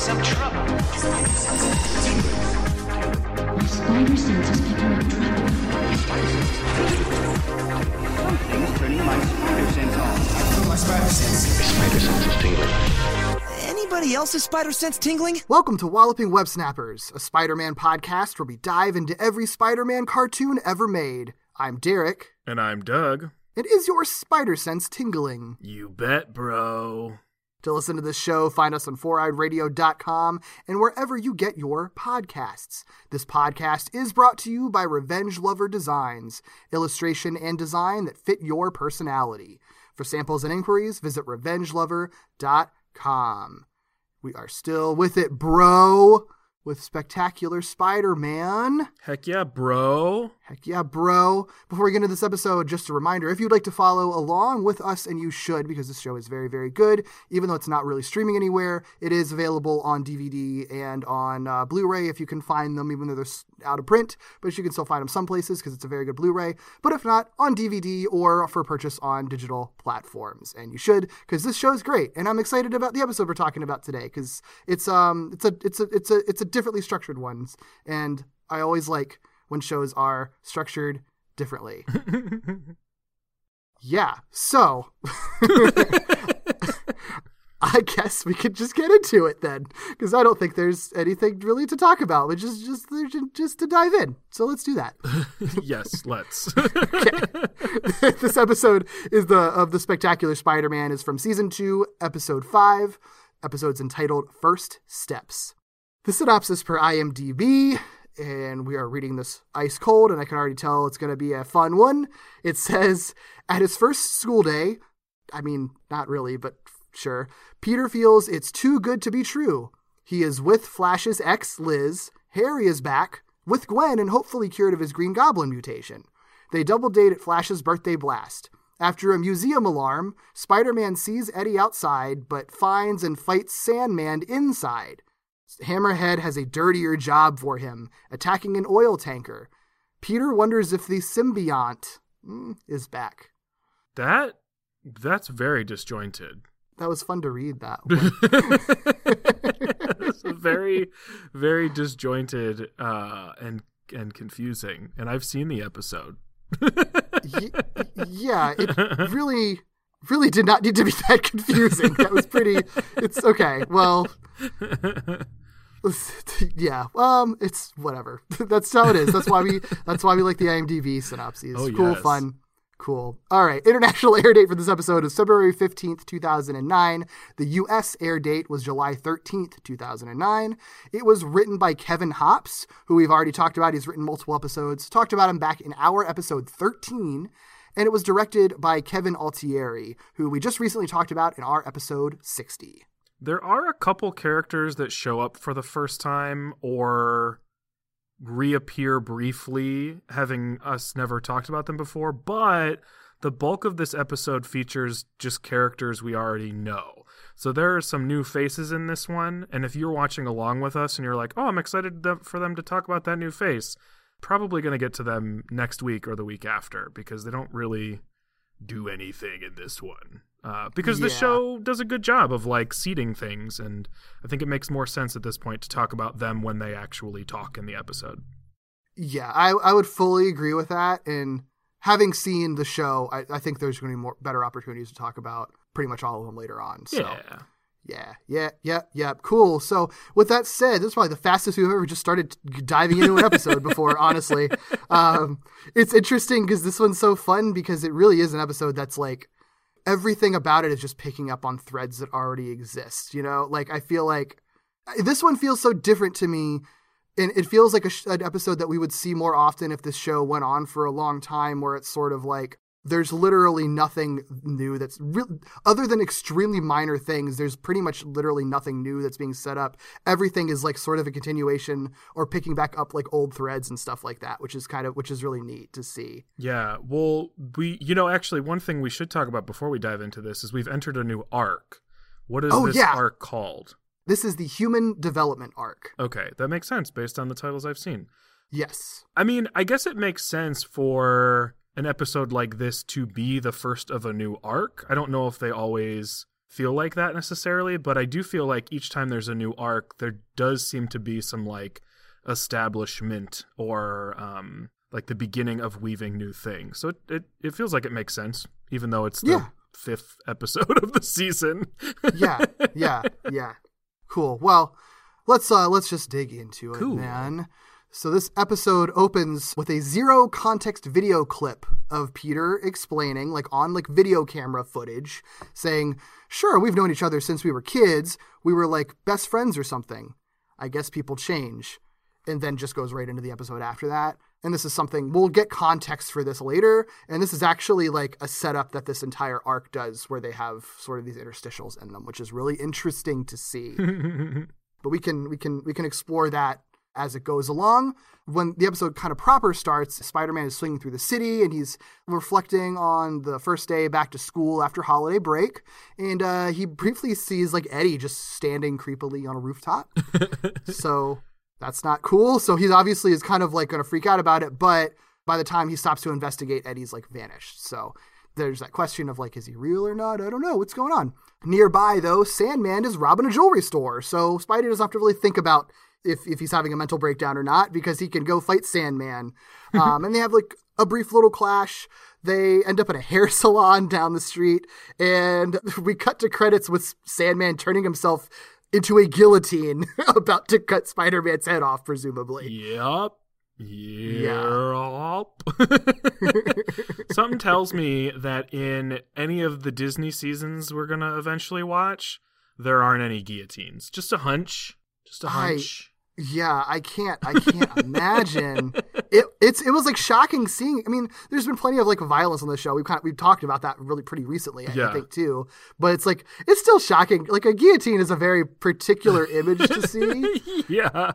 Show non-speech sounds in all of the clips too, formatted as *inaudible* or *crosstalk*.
Some trouble. My spider sense is picking up trouble. Something's turning my spider sense on. My spider sense. My spider sense is tingling. Anybody else's spider sense tingling? Welcome to Walloping Web Snappers, a Spider Man podcast where we dive into every Spider Man cartoon ever made. I'm Derek, And I'm Doug. and is your spider sense tingling? You bet, bro. To listen to this show, find us on foureyedradio.com and wherever you get your podcasts. This podcast is brought to you by Revenge Lover Designs, illustration and design that fit your personality. For samples and inquiries, visit revengelover.com. We are still with it, bro, with Spectacular Spider Man. Heck yeah, bro. Heck yeah, bro. Before we get into this episode, just a reminder if you'd like to follow along with us, and you should because this show is very, very good, even though it's not really streaming anywhere, it is available on DVD and on uh, Blu ray if you can find them, even though they're out of print. But you can still find them some places because it's a very good Blu ray. But if not, on DVD or for purchase on digital platforms. And you should because this show is great. And I'm excited about the episode we're talking about today because it's, um, it's, a, it's, a, it's, a, it's a differently structured one. And I always like when shows are structured differently. *laughs* yeah. So *laughs* I guess we could just get into it then, because I don't think there's anything really to talk about. But just just just to dive in. So let's do that. *laughs* yes, let's. this episode is the of the Spectacular Spider-Man is from season two, episode five. Episode's entitled First Steps. The synopsis per IMDb, and we are reading this ice cold, and I can already tell it's going to be a fun one. It says, At his first school day, I mean, not really, but sure, Peter feels it's too good to be true. He is with Flash's ex, Liz. Harry is back, with Gwen, and hopefully cured of his Green Goblin mutation. They double date at Flash's birthday blast. After a museum alarm, Spider Man sees Eddie outside, but finds and fights Sandman inside. Hammerhead has a dirtier job for him, attacking an oil tanker. Peter wonders if the symbiont mm, is back. that that's very disjointed. That was fun to read that. *laughs* one. it's very, very disjointed uh, and and confusing. And I've seen the episode. Yeah, it really, really did not need to be that confusing. That was pretty. It's okay. Well, *laughs* yeah. Um, it's whatever. *laughs* That's how it is. That's why we. *laughs* That's why we like the IMDb synopses. Oh, cool, yes. fun. Cool. All right. International air date for this episode is February 15th, 2009. The US air date was July 13th, 2009. It was written by Kevin Hopps, who we've already talked about. He's written multiple episodes. Talked about him back in our episode 13. And it was directed by Kevin Altieri, who we just recently talked about in our episode 60. There are a couple characters that show up for the first time or reappear briefly, having us never talked about them before, but the bulk of this episode features just characters we already know. So there are some new faces in this one, and if you're watching along with us and you're like, "Oh, I'm excited for them to talk about that new face," probably going to get to them next week or the week after because they don't really do anything in this one. Uh, because the show does a good job of like seeding things, and I think it makes more sense at this point to talk about them when they actually talk in the episode. Yeah, I, I would fully agree with that. And having seen the show, I, I think there's going to be more better opportunities to talk about pretty much all of them later on. So. Yeah, Yeah, yeah, yeah, yeah. Cool. So, with that said, this is probably the fastest we've ever just started diving into an episode before, *laughs* honestly. Um, it's interesting because this one's so fun because it really is an episode that's like everything about it is just picking up on threads that already exist. You know, like I feel like this one feels so different to me. And it feels like sh- an episode that we would see more often if this show went on for a long time, where it's sort of like there's literally nothing new that's real other than extremely minor things there's pretty much literally nothing new that's being set up everything is like sort of a continuation or picking back up like old threads and stuff like that which is kind of which is really neat to see Yeah, well, we you know actually one thing we should talk about before we dive into this is we've entered a new arc. What is Oh, this yeah. arc called? this is the human development arc Okay, that makes sense based on the titles I've seen. yes I mean, I guess it makes sense for an episode like this to be the first of a new arc. I don't know if they always feel like that necessarily, but I do feel like each time there's a new arc, there does seem to be some like establishment or um like the beginning of weaving new things. So it it, it feels like it makes sense, even though it's the Yeah. fifth episode *laughs* of the season. yeah yeah yeah cool well let's uh let's just dig into it man so this episode opens with a zero context video clip of peter explaining like on like video camera footage saying sure we've known each other since we were kids we were like best friends or something i guess people change and then just goes right into the episode after that. And this is something we'll get context for this later. And this is actually like a setup that this entire arc does, where they have sort of these interstitials in them, which is really interesting to see. *laughs* but we can we can we can explore that as it goes along. When the episode kind of proper starts, Spider-Man is swinging through the city and he's reflecting on the first day back to school after holiday break, and uh, he briefly sees like Eddie just standing creepily on a rooftop. *laughs* so that's not cool. So he's obviously is kind of like going to freak out about it, but by the time he stops to investigate, Eddie's like vanished. So there's that question of like, is he real or not? I don't know what's going on. Nearby though, Sandman is robbing a jewelry store, so Spidey doesn't have to really think about if if he's having a mental breakdown or not because he can go fight Sandman. Um, and they have like a brief little clash. They end up in a hair *laughs* salon down the street, and *laughs* we cut to credits with Sandman turning himself into a guillotine, *laughs* about to cut Spider Man's head off, presumably. Yep. Yep. Something tells me that in any of the Disney seasons we're going to eventually watch, there aren't any guillotines. Just a hunch. Just a hunch. Yeah, I can't. I can't imagine. *laughs* It it's it was like shocking seeing. I mean, there's been plenty of like violence on the show. We've kind of, we've talked about that really pretty recently. I, I Yeah. think too. But it's like it's still shocking. Like a guillotine is a very particular image to *laughs* see. yeah.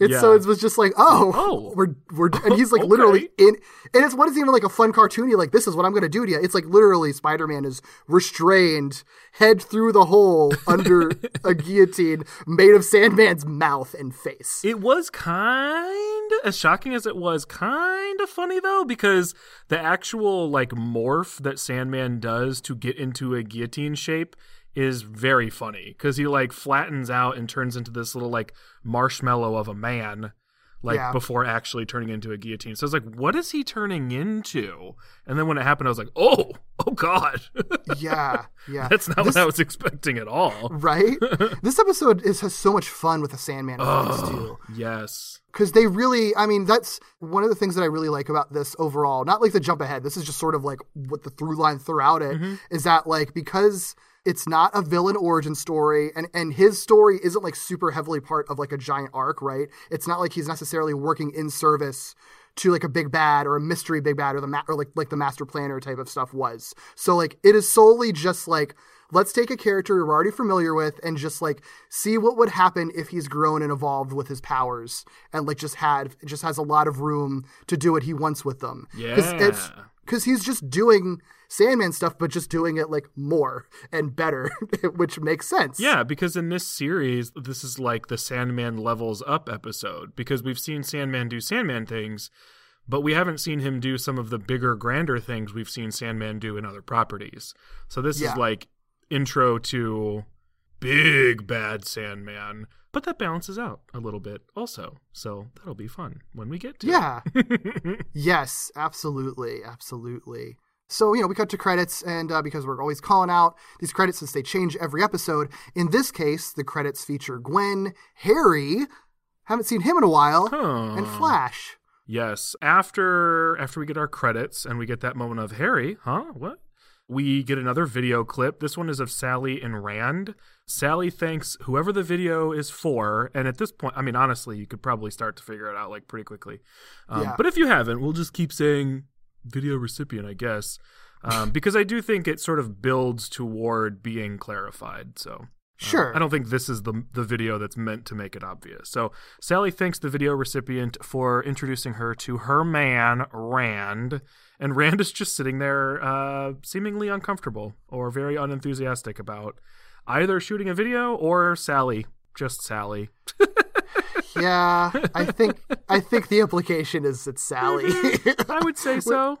It's so it was just like, oh, Oh. *laughs* we're we're and he's like *laughs* Okay. literally in and it's what is even like a fun cartoony like this is what I'm gonna do to you. It's like literally Spider Man is restrained, head through the hole under a *laughs* guillotine made of Sandman's mouth and face. It was kind as shocking as it was kind of funny though because the actual like morph that Sandman does to get into a guillotine shape is very funny cuz he like flattens out and turns into this little like marshmallow of a man like Yeah. before actually turning into a guillotine. So I was like what is he turning into? And then when it happened I was like, "Oh, oh god." *laughs* yeah, yeah. That's not This- what I was expecting at all. right? *laughs* this episode is has so much fun with the Sandman effects too. Yes. because they really i mean that's one of the things that i really like about this overall not like the jump ahead this is just sort of like what the through line throughout it mm-hmm. is that like because it's not a villain origin story and and his story isn't like super heavily part of like a giant arc right? It's not like he's necessarily working in service to like a big bad or a mystery big bad or the ma- or like like the master planner type of stuff was. So like it is solely just like let's take a character we're already familiar with and just like see what would happen if he's grown and evolved with his powers and like just had just has a lot of room to do what he wants with them. Yeah. Because he's just doing sandman stuff but just doing it like more and better *laughs* which makes sense Yeah, because in this series, this is like the Sandman levels up episode because we've seen Sandman do Sandman things, but we haven't seen him do some of the bigger, grander things we've seen Sandman do in other properties. So this Yeah. is like intro to big bad Sandman, but that balances out a little bit also. So that'll be fun when we get to yeah. *laughs* Yes, absolutely, absolutely. So you know, we cut to credits, and uh, because we're always calling out these credits since they change every episode, in this case, the credits feature Gwen, Harry, haven't seen him in a while, and Flash. Yes. After after we get our credits and we get that moment of Harry, huh? What? We get another video clip. This one is of Sally and Rand. Sally thanks whoever the video is for, and at this point, I mean, honestly, you could probably start to figure it out like pretty quickly. Um, Yeah. But if you haven't, we'll just keep saying video recipient, I guess, um, because I do think it sort of builds toward being clarified. So. Uh, Sure. I don't think this is the the video that's meant to make it obvious. So Sally thanks the video recipient for introducing her to her man Rand, and Rand is just sitting there, uh, seemingly uncomfortable or very unenthusiastic about either shooting a video or Sally, just Sally. *laughs* Yeah, I think *laughs* I think the implication is it's Sally. Mm-hmm. I would say *laughs* so.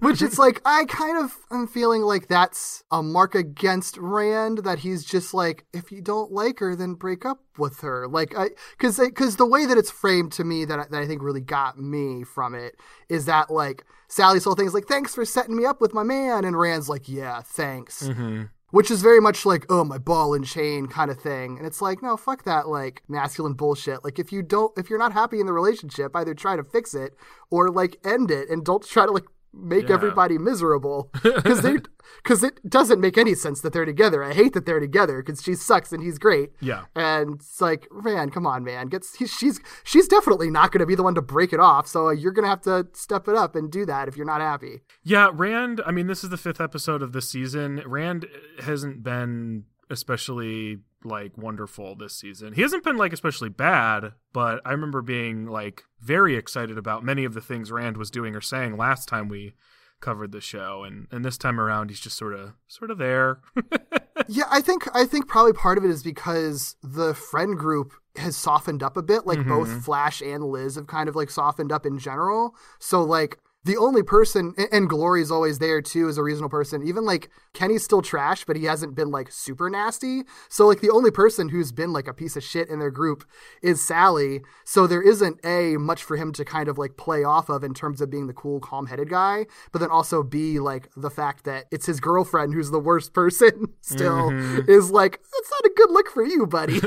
Which it's like I *laughs* kind of am feeling like that's a mark against Rand that he's just like if you don't like her then break up with her. Like I cuz cuz the way that it's framed to me that that I think really got me from it is that like Sally's whole thing is like thanks for setting me up with my man and Rand's like yeah, thanks. Mm-hmm. Which is very much like, oh, my ball and chain kind of thing. And it's like, no, fuck that, like, masculine bullshit. Like, if you don't, if you're not happy in the relationship, either try to fix it or, like, end it and don't try to, like, make Yeah. everybody miserable. *laughs* Because they, because it doesn't make any sense that they're together. I hate that they're together because she sucks and he's great. Yeah. And it's like, man, come on, man. Gets he, she's she's definitely not going to be the one to break it off. So uh, you're going to have to step it up and do that if you're not happy. Yeah, Rand, I mean, this is the fifth episode of the season. Rand hasn't been especially like wonderful this season. He hasn't been like especially bad, but I remember being like very excited about many of the things Rand was doing or saying last time we covered the show and and this time around he's just sort of sort of there. *laughs* Yeah, I think I think probably part of it is because the friend group has softened up a bit. Like both mm-hmm. Flash and Liz have kind of like softened up in general. So like the only person and- Glory's always there too as a reasonable person. Even like Kenny's still trash, but he hasn't been like super nasty. So like the only person who's been like a piece of shit in their group is Sally. So there isn't a much for him to kind of like play off of in terms of being the cool, calm headed guy, but then also b like the fact that it's his girlfriend who's the worst person *laughs* still mm-hmm. is like, that's not a good look for you, buddy.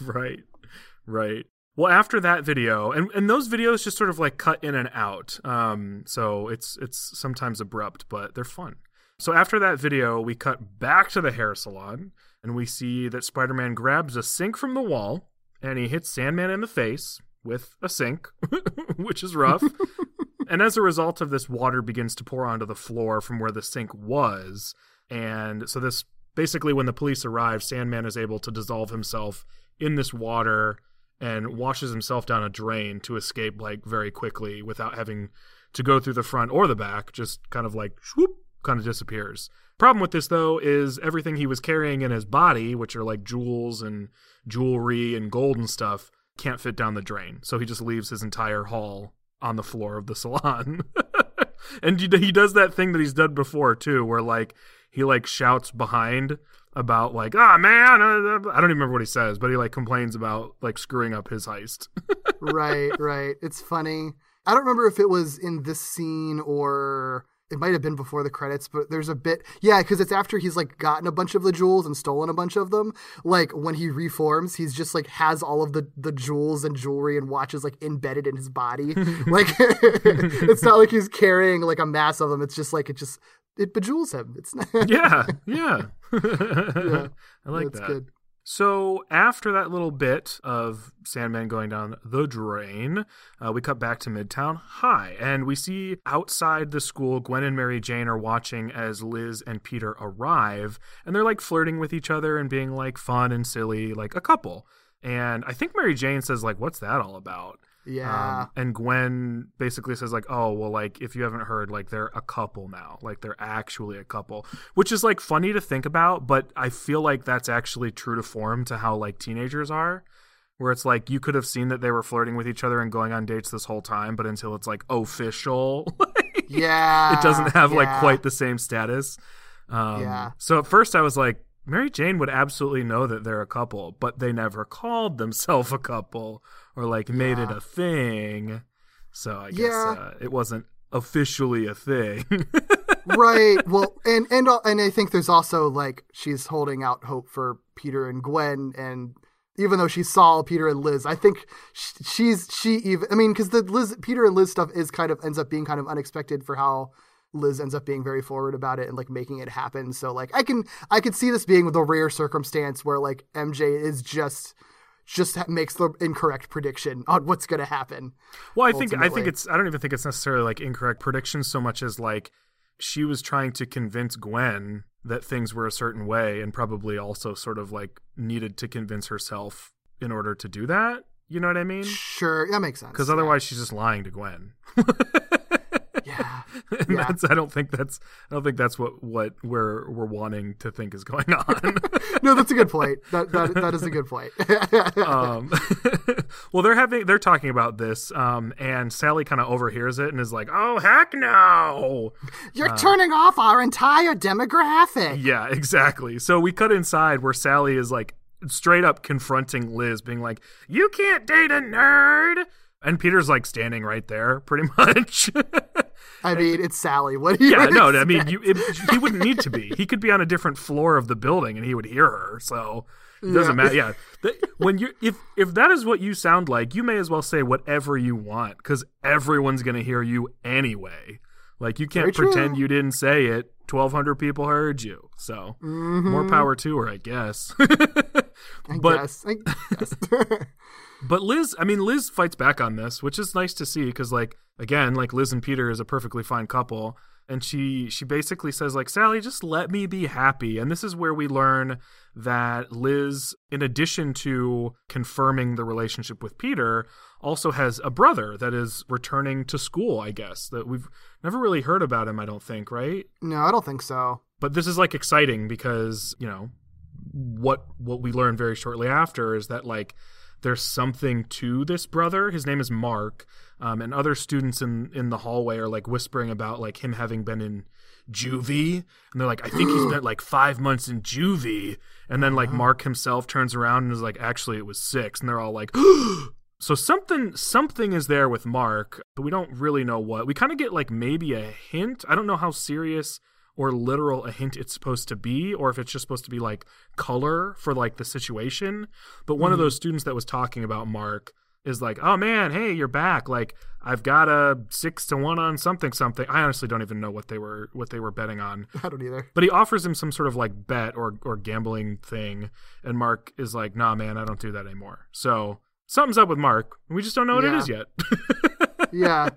*laughs* right. Right. Well, after that video, and, and those videos just sort of like cut in and out. Um, so it's it's sometimes abrupt, but they're fun. So after that video, we cut back to the hair salon, and we see that Spider-Man grabs a sink from the wall, and he hits Sandman in the face with a sink, *laughs* which is rough. *laughs* and as a result of this, water begins to pour onto the floor from where the sink was, and so this basically when the police arrive, Sandman is able to dissolve himself in this water and washes himself down a drain to escape like very quickly without having to go through the front or the back, just kind of like swoop, kind of disappears. Problem with this though is everything he was carrying in his body, which are like jewels and jewelry and gold and stuff, can't fit down the drain. So he just leaves his entire haul on the floor of the *laughs* salon. and he, he does that thing that he's done before too, where like he like shouts behind about like ah man uh, I don't even remember what he says, but he like complains about like screwing up his heist. *laughs* right, right. It's funny. I don't remember if it was in this scene or it might have been before the credits, but there's a bit, yeah, because it's after he's like gotten a bunch of the jewels and stolen a bunch of them. Like when he reforms, he's just like has all of the the jewels and jewelry and watches like embedded in his body. *laughs* like *laughs* it's not like he's carrying like a mass of them. It's just like it just it bejewels him. It's not. *laughs* yeah, yeah. *laughs* I like That's that. good. So after that little bit of Sandman going down the drain, uh, we cut back to Midtown High, and we see outside the school, Gwen and Mary Jane are watching as Liz and Peter arrive, and they're like flirting with each other and being like fun and silly, like a couple. And I think Mary Jane says like, "What's that all about?" Yeah. Um, and Gwen basically says like, "Oh, well, like if you haven't heard, like they're a couple now. Like they're actually a couple," which is like funny to think about, but I feel like that's actually true to form to how like teenagers are, where it's like you could have seen that they were flirting with each other and going on dates this whole time, but until it's like official, *laughs* yeah. it doesn't have like quite the same status. Um, Yeah. So at first I was like, Mary Jane would absolutely know that they're a couple, but they never called themselves a couple or like made it a thing. So I guess Yeah. uh, it wasn't officially a thing. *laughs* right. Well, and and uh, and I think there's also like she's holding out hope for Peter and Gwen, and even though she saw Peter and Liz, I think sh- she's she even. I mean, because the Liz Peter and Liz stuff is kind of ends up being kind of unexpected for how. Liz ends up being very forward about it and like making it happen. So like I can I can see this being the rare circumstance where like MJ is just just makes the incorrect prediction on what's going to happen. Well, I think I think it's I don't even think it's necessarily like incorrect predictions so much as like she was trying to convince Gwen that things were a certain way and probably also sort of like needed to convince herself in order to do that. You know what I mean? Sure, that makes sense. Because yeah. otherwise she's just lying to Gwen. *laughs* *laughs* yeah, that's I don't think that's I don't think that's what what we're we're wanting to think is going *laughs* on. no, that's a good point. That that, that is a good point. *laughs* um, well, they're having they're talking about this, um, and Sally kind of overhears it and is like, "Oh heck no!" You're turning off our entire demographic. Yeah, exactly. So we cut inside where Sally is like straight up confronting Liz, being like, "You can't date a nerd," and Peter's like standing right there, pretty *laughs* much. I mean, it's Sally. What do you? yeah, no, I mean, you, it, he wouldn't need to be. He could be on a different floor of the building, and he would hear her. So it doesn't Yeah. matter. Yeah, when you if if that is what you sound like, you may as well say whatever you want because everyone's gonna hear you anyway. Like you can't Very true. pretend you didn't say it. Twelve hundred people heard you. So more power to her, I guess. Mm-hmm. *laughs* I but guess. I guess. *laughs* but Liz, I mean, Liz fights back on this, which is nice to see because, like, again, like Liz and Peter is a perfectly fine couple, and she she basically says like Sally, just let me be happy, and this is where we learn that Liz, in addition to confirming the relationship with Peter, also has a brother that is returning to school. I guess that we've never really heard about him. I don't think, right? no, I don't think so. but this is like exciting because you know what what we learn very shortly after is that like there's something to this brother. His name is mark. Um, and other students in in the hallway are like whispering about like him having been in juvie. And they're like i think he spent *clears throat* like five months in juvie. And then like mark himself turns around and is like actually it was six. And they're all like *gasps* so something something is there with mark but we don't really know what. We kind of get like maybe a hint. I don't know how serious or literal a hint it's supposed to be or if it's just supposed to be like color for like the situation. But one of mm-hmm. those students that was talking about mark is like oh man hey you're back. Like i've got a six to one on something something. I honestly don't even know what they were what they were betting on. *laughs* I don't either. but he offers him some sort of like bet or or gambling thing and mark is like nah man i don't do that anymore. So something's up with mark. We just don't know what it Yeah. is yet. *laughs* Yeah.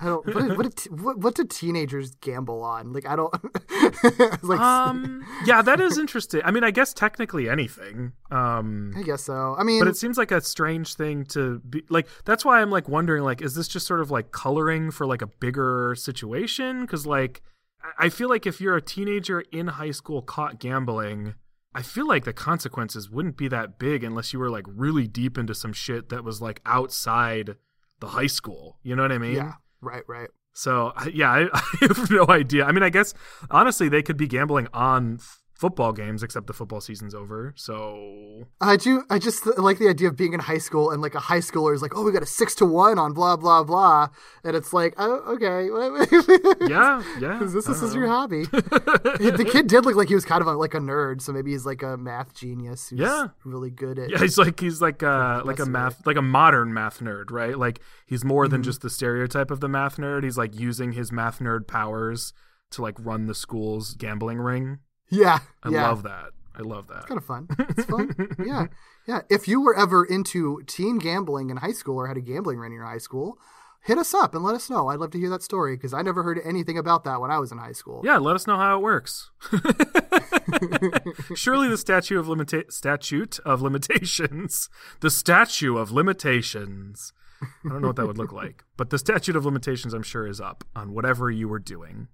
I don't. What, what, do- what, what do teenagers gamble on? Like I don't. *laughs* Like um *laughs* yeah that is interesting i mean i guess technically anything um I guess so. I mean, but it seems like a strange thing to be like that's why i'm like wondering like is this just sort of like coloring for like a bigger situation because like I- i feel like if you're a teenager in high school caught gambling i feel like the consequences wouldn't be that big unless you were like really deep into some shit that was like outside the high school you know what i mean yeah. Right. Right. so *laughs* yeah, I, *laughs* I have no idea. I mean, I guess honestly, they could be gambling on football games, except the football season's over. So I do. I just like the idea of being in high school and like a high schooler is like, oh, we got a six to one on blah blah blah, and it's like, oh, okay, *laughs* yeah, *laughs* yeah. Is this this is your hobby? *laughs* the kid did look like he was kind of a, like a nerd, so maybe he's like a math genius who's Yeah. really good at. Yeah, he's like he's like uh like a math like a modern math nerd, right? Like he's more Mm-hmm. than just the stereotype of the math nerd. He's like using his math nerd powers to like run the school's gambling ring. Yeah, I yeah. love that. I love that. It's kind of fun. It's *laughs* fun. yeah. Yeah. If you were ever into teen gambling in high school or had a gambling ring in your high school, hit us up and let us know. I'd love to hear that story because I never heard anything about that when I was in high school. Yeah, let us know how it works. *laughs* Surely the statute of limita- statute of limitations, the statue of limitations. I don't know what that would look like, but the statute of limitations, I'm sure, is up on whatever you were doing.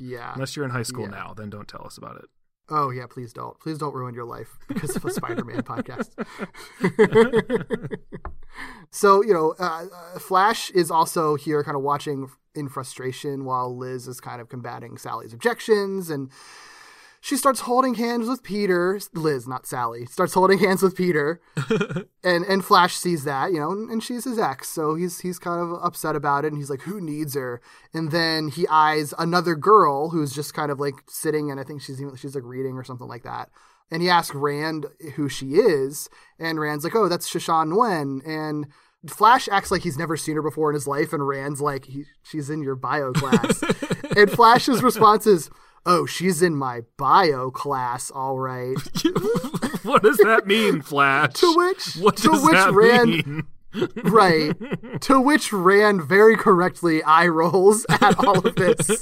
Yeah. Unless you're in high school Yeah. now, then don't tell us about it. Oh, yeah. Please don't. Please don't ruin your life because of a Spider Man podcast. *laughs* so, you know, uh, uh, Flash is also here kind of watching in frustration while Liz is kind of combating Sally's objections and she starts holding hands with Peter. Liz, not Sally, starts holding hands with Peter, *laughs* and and Flash sees that, you know, and, she's his ex, so he's he's kind of upset about it, and he's like, "Who needs her?" And then he eyes another girl who's just kind of like sitting, and I think she's even, she's like reading or something like that. And he asks Rand who she is, and Rand's like, "Oh, that's Sha Shan Nguyen." And Flash acts like he's never seen her before in his life, and Rand's like, he, "She's in your bio class." *laughs* and Flash's response is, "Oh, she's in my bio class, all right." *laughs* what does that mean, *laughs* Flash? To which- what to which Rand- mean? *laughs* right. To which Rand very correctly eye rolls at all of this.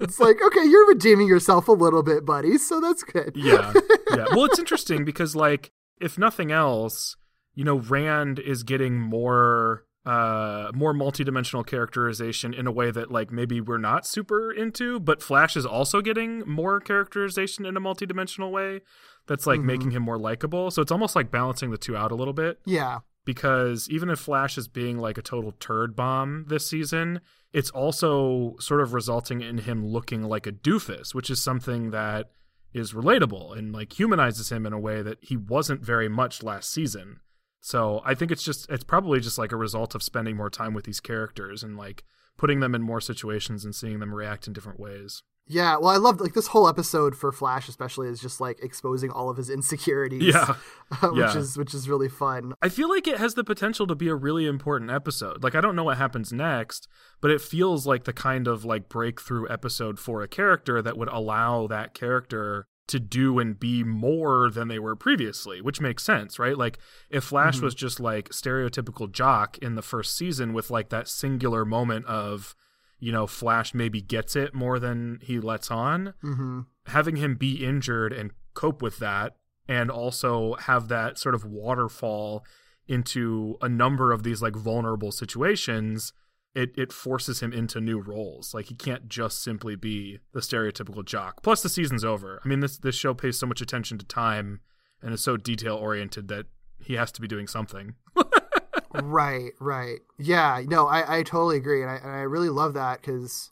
It's like, okay, you're redeeming yourself a little bit, buddy, so that's good. yeah, yeah. Well, it's interesting because, like, if nothing else, you know, Rand is getting more, uh, more multidimensional characterization in a way that, like, maybe we're not super into. But Flash is also getting more characterization in a multidimensional way that's like making him more likable. So it's almost like balancing the two out a little bit. Yeah. because even if Flash is being like a total turd bomb this season, it's also sort of resulting in him looking like a doofus, which is something that is relatable and like humanizes him in a way that he wasn't very much last season. So I think it's just it's probably just like a result of spending more time with these characters and like putting them in more situations and seeing them react in different ways. Yeah, well, I loved like this whole episode for Flash, especially, is just like exposing all of his insecurities. Yeah. *laughs* which Yeah. is which is really fun. I feel like it has the potential to be a really important episode. Like I don't know what happens next, but it feels like the kind of like breakthrough episode for a character that would allow that character to do and be more than they were previously, which makes sense, right? Like if Flash was just like stereotypical jock in the first season with like that singular moment of you know, Flash maybe gets it more than he lets on. hmm Having him be injured and cope with that, and also have that sort of waterfall into a number of these like vulnerable situations, it it forces him into new roles. Like he can't just simply be the stereotypical jock. Plus, the season's over. I mean, this this show pays so much attention to time and is so detail oriented that he has to be doing something. *laughs* right, right. Yeah, no, I, I totally agree, and I, and I really love that because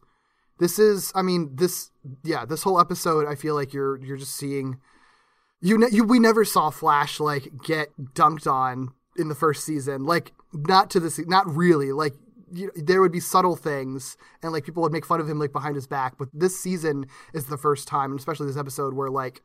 this is, I mean, this, yeah, this whole episode, I feel like you're you're just seeing, you, ne- you we never saw Flash like get dunked on in the first season, like not to this, not really, like. You, there would be subtle things, and like people would make fun of him like behind his back. But this season is the first time, and especially this episode, where like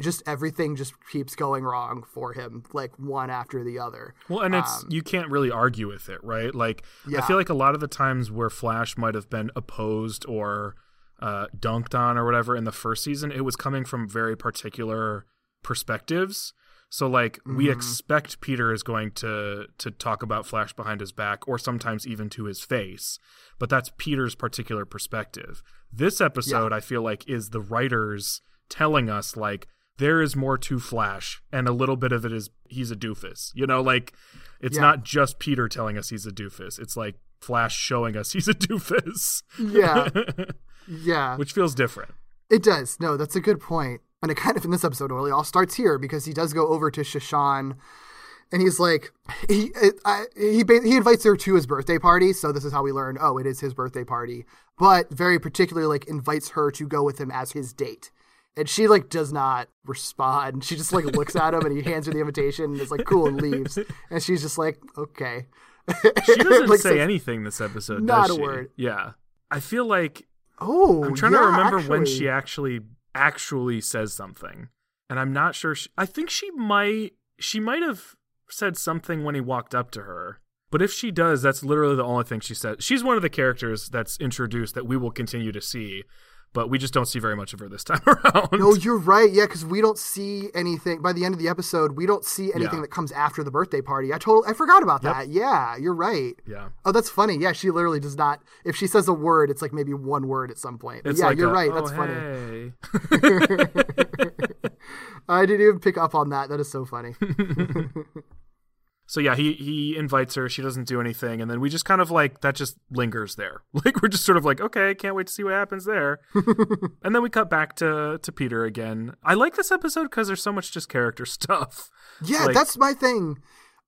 just everything just keeps going wrong for him, like one after the other. Well, and it's you can't really argue with it, right? Like I feel like a lot of the times where Flash might have been opposed or uh, dunked on or whatever in the first season, it was coming from very particular perspectives. So like we mm-hmm. expect Peter is going to to talk about Flash behind his back or sometimes even to his face, but that's Peter's particular perspective. This episode I feel like is the writers telling us like there is more to Flash and a little bit of it is he's a doofus. You know, like it's Yeah. not just Peter telling us he's a doofus. It's like Flash showing us *laughs* he's a doofus. Yeah. *laughs* Yeah. Which feels different. It does. No, that's a good point. And it kind of in this episode really all starts here because he does go over to Sha Shan and he's like he I, he he invites her to his birthday party, so this is how we learn oh, it is his birthday party. But very particularly like invites her to go with him as his date. And she like does not respond. She just like looks at him and he *laughs* hands her the invitation and is like cool and leaves. And she's just like, okay. She doesn't *laughs* Like, say anything this episode. Not a she? word. Yeah. I feel like Oh, I'm trying yeah, to remember when she actually actually says something, and I'm not sure. She, I think she might she might have said something when he walked up to her. But if she does, that's literally the only thing she said. She's one of the characters that's introduced that we will continue to see, but we just don't see very much of her this *laughs* time around. No, you're right. Yeah, because we don't see anything by the end of the episode. We don't see anything Yeah. that comes after the birthday party. I totally, I forgot about Yep. that. Yeah, you're right. yeah. Oh, that's funny. Yeah, she literally does not. If she says a word, it's like maybe one word at some point. Yeah, like you're a, right. "Oh, That's funny. hey." *laughs* I didn't even pick up on that. That is so funny. *laughs* So yeah, he he invites her. She doesn't do anything, and then we just kind of like that just lingers there. *laughs* Like we're just sort of like, okay, can't wait to see what happens there. *laughs* and then we cut back to to Peter again. I like this episode because there's so much just character *laughs* stuff. Yeah, Like- that's my thing.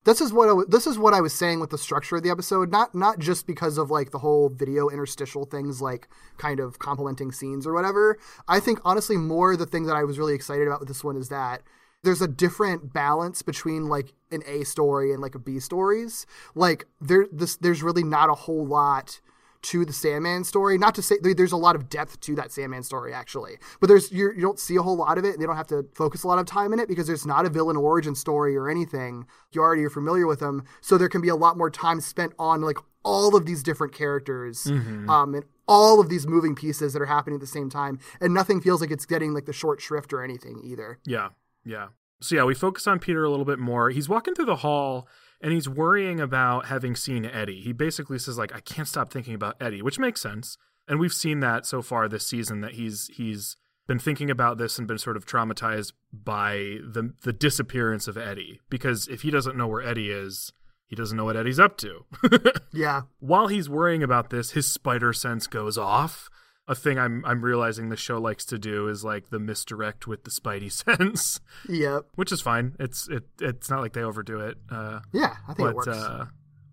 This is what I, this is what I was saying with the structure of the episode. Not not just because of like the whole video interstitial things, like kind of complementing scenes or whatever. I think honestly, more the thing that I was really excited about with this one is that there's a different balance between like an A story and like a B stories. Like there, this there's really not a whole lot to the Sandman story. Not to say there's a lot of depth to that Sandman story actually, but there's you're, you don't see a whole lot of it, and they don't have to focus a lot of time in it because there's not a villain origin story or anything. You already are familiar with them, so there can be a lot more time spent on like all of these different characters, um, and all of these moving pieces that are happening at the same time, and nothing feels like it's getting like the short shrift or anything either. Yeah, yeah. So yeah, we focus on Peter a little bit more. He's walking through the hall and he's worrying about having seen Eddie. He basically says like I can't stop thinking about Eddie, which makes sense. And we've seen that so far this season that he's he's been thinking about this and been sort of traumatized by the the disappearance of Eddie because if he doesn't know where Eddie is, he doesn't know what Eddie's up to. *laughs* Yeah. While he's worrying about this, his spider sense goes off. A thing I'm I'm realizing the show likes to do is like the misdirect with the spidey *laughs* sense, Yep. which is fine. It's it it's not like they overdo it. Uh, Yeah, I think it but works. uh,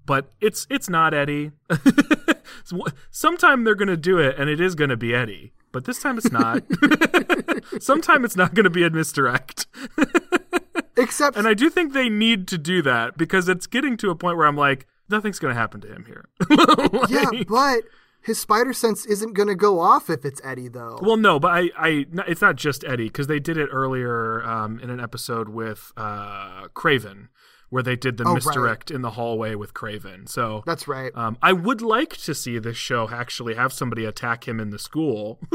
but it's it's not Eddie. *laughs* Sometime they're gonna do it, and it is gonna be Eddie. But this time it's not. *laughs* Sometime it's not gonna be a misdirect. Except And I do think they need to do that because it's getting to a point where I'm like, nothing's gonna happen to him here. yeah, but his spider sense isn't going to go off if it's Eddie though. Well, no, but I, I, it's not just Eddie because they did it earlier um, in an episode with uh, Kraven, where they did the Oh, right. misdirect in the hallway with Kraven. So That's right. um, I would like to see this show actually have somebody attack him in the school. *laughs*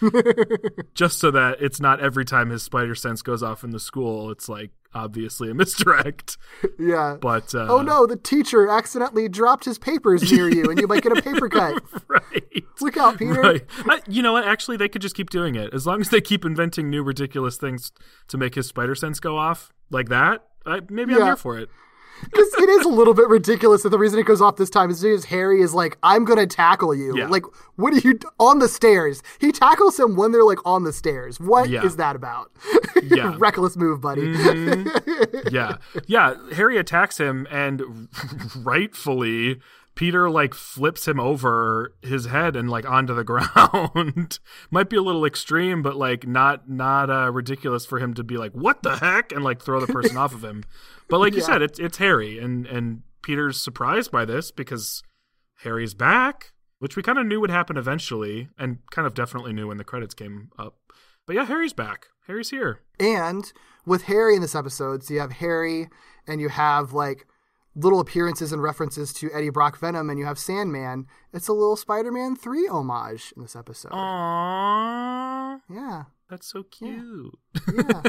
*laughs* Just so that it's not every time his spider sense goes off in the school, it's like obviously a misdirect. *laughs* yeah. But uh, oh no, the teacher accidentally dropped his papers near you and you might get a paper *laughs* cut. right. Look out, Peter. Right. I, you know what? Actually, they could just keep doing it as long as they keep inventing new ridiculous things to make his spider sense go off like that. I, maybe I'm Yeah. here for it. Because it is a little bit ridiculous that the reason it goes off this time is because Harry is like, I'm going to tackle you. Yeah. Like, what are you d- on the stairs? He tackles him when they're like on the stairs. What is Yeah. that about? Yeah. *laughs* Reckless move, buddy. Mm-hmm. *laughs* yeah, yeah. Harry attacks him, and *laughs* rightfully, Peter like flips him over his head and like *laughs* onto the ground. Might be a little extreme, but like not not uh, ridiculous for him to be like, "What the heck?" and like throw the person off of him. But like you said, it's it's Harry, and and Peter's surprised by this because Harry's back, which we kind of knew would happen eventually, and kind of definitely knew when the credits came up. But yeah, Harry's back. Harry's here. And with Harry in this episode, so you have Harry and you have like little appearances and references to Eddie Brock Venom and you have Sandman. It's a little Spider Man 3 homage in this episode. Aww. Yeah. That's so cute. Yeah.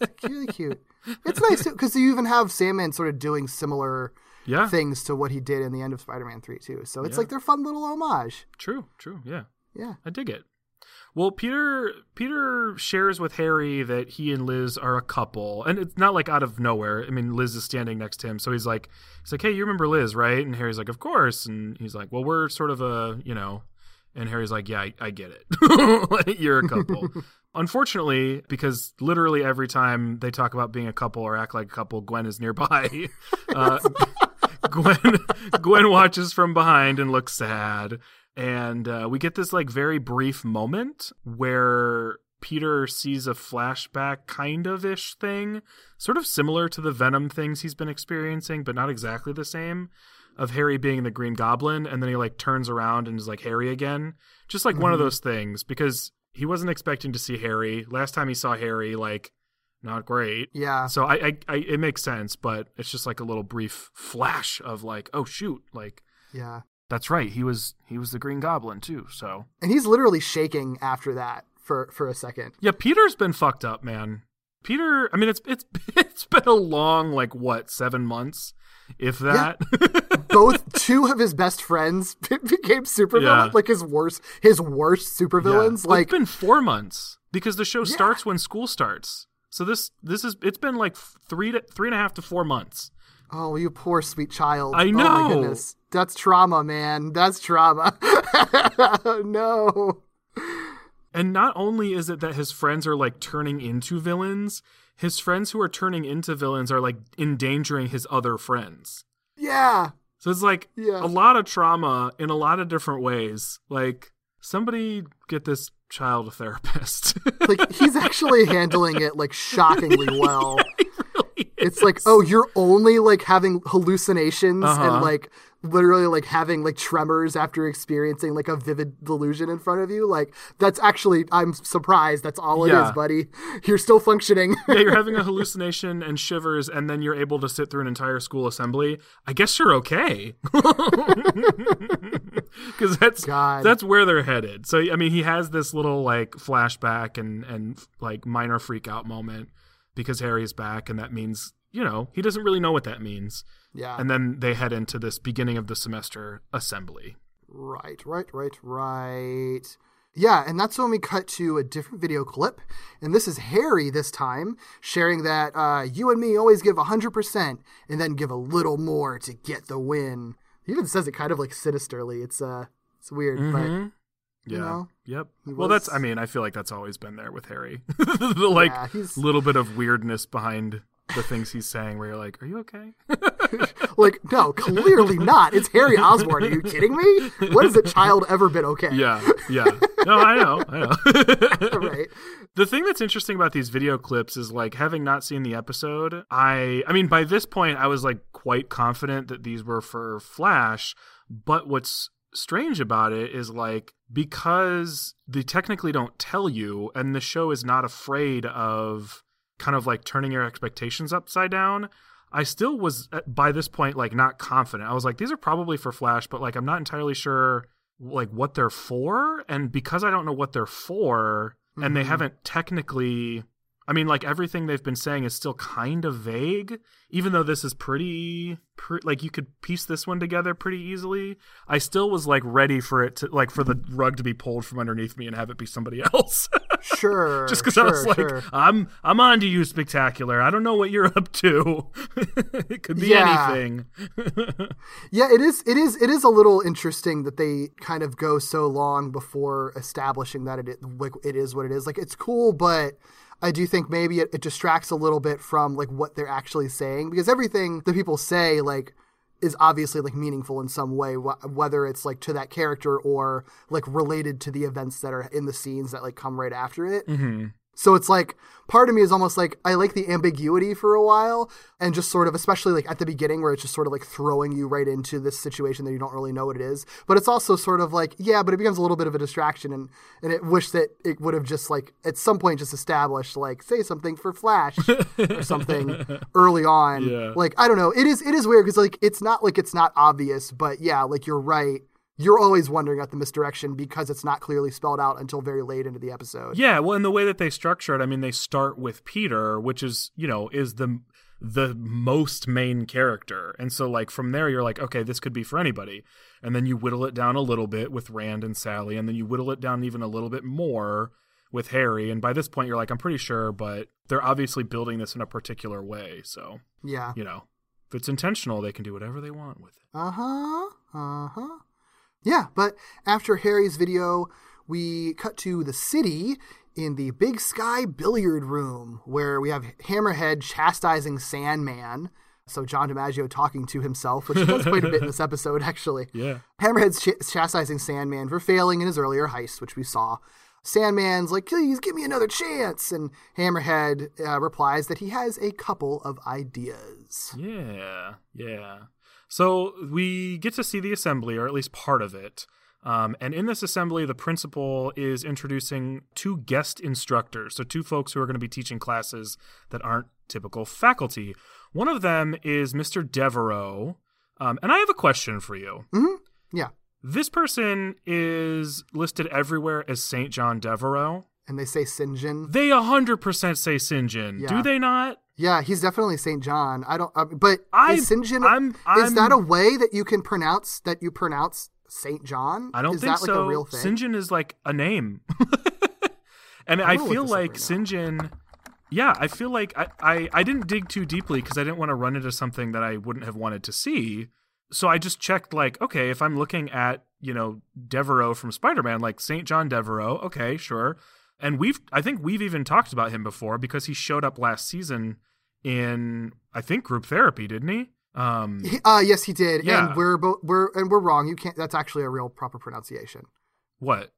it's *laughs* really cute. It's nice because you even have Sandman sort of doing similar Yeah. things to what he did in the end of Spider Man 3, too. So it's Yeah. like their fun little homage. True, true. Yeah. Yeah. I dig it. Well, Peter Peter shares with Harry that he and Liz are a couple, and it's not like out of nowhere. I mean, Liz is standing next to him, so he's like, he's like, "Hey, you remember Liz, right?" And Harry's like, "Of course." And he's like, "Well, we're sort of a, you know," and Harry's like, "Yeah, I, I get it. *laughs* You're a couple." *laughs* Unfortunately, because literally every time they talk about being a couple or act like a couple, Gwen is nearby. *laughs* Uh, Gwen Gwen watches from behind and looks sad. And uh, we get this like very brief moment where Peter sees a flashback kind of ish thing, sort of similar to the Venom things he's been experiencing, but not exactly the same. Of Harry being the Green Goblin, and then he like turns around and is like Harry again. Just like one of those things, because he wasn't expecting to see Harry. Last time he saw Harry, like, not great. Yeah. So I, I, I, it makes sense, but it's just like a little brief flash of like, oh shoot, like Yeah. That's right, he was he was the Green Goblin too. So And he's literally shaking after that for, for a second. yeah, Peter's been fucked up, man. Peter, I mean, it's it's *laughs* it's been a long like what seven months, if that. *laughs* Both two of his best friends *laughs* became supervillains, Yeah. like his worst, his worst supervillains. Well, Like, it's been four months because the show starts when school starts. So this this is it's been like three to three and a half to four months. Oh, you poor sweet child. I Oh my know. goodness, that's trauma, man. That's trauma. *laughs* no. And not only is it that his friends are like turning into villains, his friends who are turning into villains are like endangering his other friends. Yeah. So it's like Yeah. a lot of trauma in a lot of different ways. Like somebody get this child a therapist. *laughs* Like he's actually handling it like shockingly *laughs* well. Really It's like, oh, you're only like having hallucinations Uh-huh. and like literally like having like tremors after experiencing like a vivid delusion in front of you. Like that's actually, I'm surprised. That's all it is, Yeah. buddy. You're still functioning. *laughs* yeah, you're having a *laughs* hallucination and shivers, and then you're able to sit through an entire school assembly. I guess you're okay, *laughs* because that's God. that's where they're headed. So I mean, he has this little like flashback and and like minor freak out moment because Harry is back, and that means you know he doesn't really know what that means. Yeah. And then they head into this beginning of the semester assembly. Right, right, right, right. Yeah, and that's when we cut to a different video clip. And this is Harry this time sharing that uh, you and me always give 100% and then give a little more to get the win. He even says it kind of like sinisterly. It's uh it's weird, but Mhm. you Yeah. know, Yep. Well, that's. I mean, I feel like that's always been there with Harry. *laughs* the like Yeah, little bit of weirdness behind the things he's saying, where you're like, "Are you okay?" *laughs* *laughs* like no, clearly not. It's Harry Osborn. Are you kidding me? What has a child ever been okay? yeah. Yeah. No, I know. I know. right. The thing that's interesting about these video clips is like having not seen the episode, I I mean by this point I was like quite confident that these were for Flash, but what's strange about it is like because they technically don't tell you and the show is not afraid of kind of like turning your expectations upside down. I still was by this point like not confident. I was like these are probably for Flash, but like I'm not entirely sure like what they're for and because I don't know what they're for and they Mhm. haven't technically I mean like everything they've been saying is still kind of vague even though this is pretty, pre- like you could piece this one together pretty easily. I still was like ready for it to like for the rug to be pulled from underneath me and have it be somebody *laughs* else. Sure. Just because sure, I was like, sure. I'm I'm on to you, spectacular. I don't know what you're *laughs* up to. *laughs* it could be Yeah. anything. Yeah, it is. It is. It is a little interesting that they kind of go so long before establishing that it it is what it is. Like it's cool, but I do think maybe it, it distracts a little bit from like what they're actually saying because everything that people say like is obviously like meaningful in some way, wh- whether it's like to that character or like related to the events that are in the scenes that like come right after it. Mm-hmm. So it's like part of me is almost like I like the ambiguity for a while and just sort of especially like at the beginning where it's just sort of like throwing you right into this situation that you don't really know what it is. But it's also sort of like yeah, but it becomes a little bit of a distraction and and it wish that it would have just like at some point just established like say something for Flash *laughs* or something early on. Yeah. Like I don't know. It is it is weird because like it's not like it's not obvious, but yeah, like you're right. You're always wondering at the misdirection because it's not clearly spelled out until very late into the episode. Yeah, well, in the way that they structure it, I mean, they start with Peter, which is you know is the the most main character, and so like from there you're like, okay, this could be for anybody, and then you whittle it down a little bit with Rand and Sally, and then you whittle it down even a little bit more with Harry, and by this point you're like, I'm pretty sure, but they're obviously building this in a particular way, so Yeah. you know, if it's intentional, they can do whatever they want with it. Uh huh. Uh huh. Yeah, but after Harry's video, we cut to the city in the Big Sky billiard room where we have Hammerhead chastising Sandman. So John DiMaggio talking to himself, which he does quite a bit in this *laughs* episode, actually. Yeah. Hammerhead's ch- chastising Sandman for failing in his earlier heist, which we saw. Sandman's like, please give me another chance. And Hammerhead uh, replies that he has a couple of ideas. Yeah, yeah. So we get to see the assembly, or at least part of it. Um, and in this assembly, the principal is introducing two guest instructors, so two folks who are going to be teaching classes that aren't typical faculty. One of them is Mr. Devereaux. Um, and I have a question for you. Yeah. This person is listed everywhere as St. John Devereaux. And they say Sinjin. They 100% say St. John. Yeah. Do they not? Yeah, he's definitely St. John. I don't, uh, but I'm- is St. John, I'm- is that a way that you can pronounce that you pronounce St. John? I don't is think that like so. a real thing? Sinjin is like a name. *laughs* and I'm I feel like right. Sinjin yeah, I feel like I, I, I didn't dig too deeply because I didn't want to run into something that I wouldn't have wanted to see. So I just checked like, okay, if I'm looking at, you know, Devereaux from Spider-Man, like St. John Devereaux, okay, sure. And we've I think we've even talked about him before because he showed up last season in I think group therapy, didn't he? Um uh, yes, he did. Yeah. And we're bo- we're and we're wrong. You can't. That's actually a real proper pronunciation. what?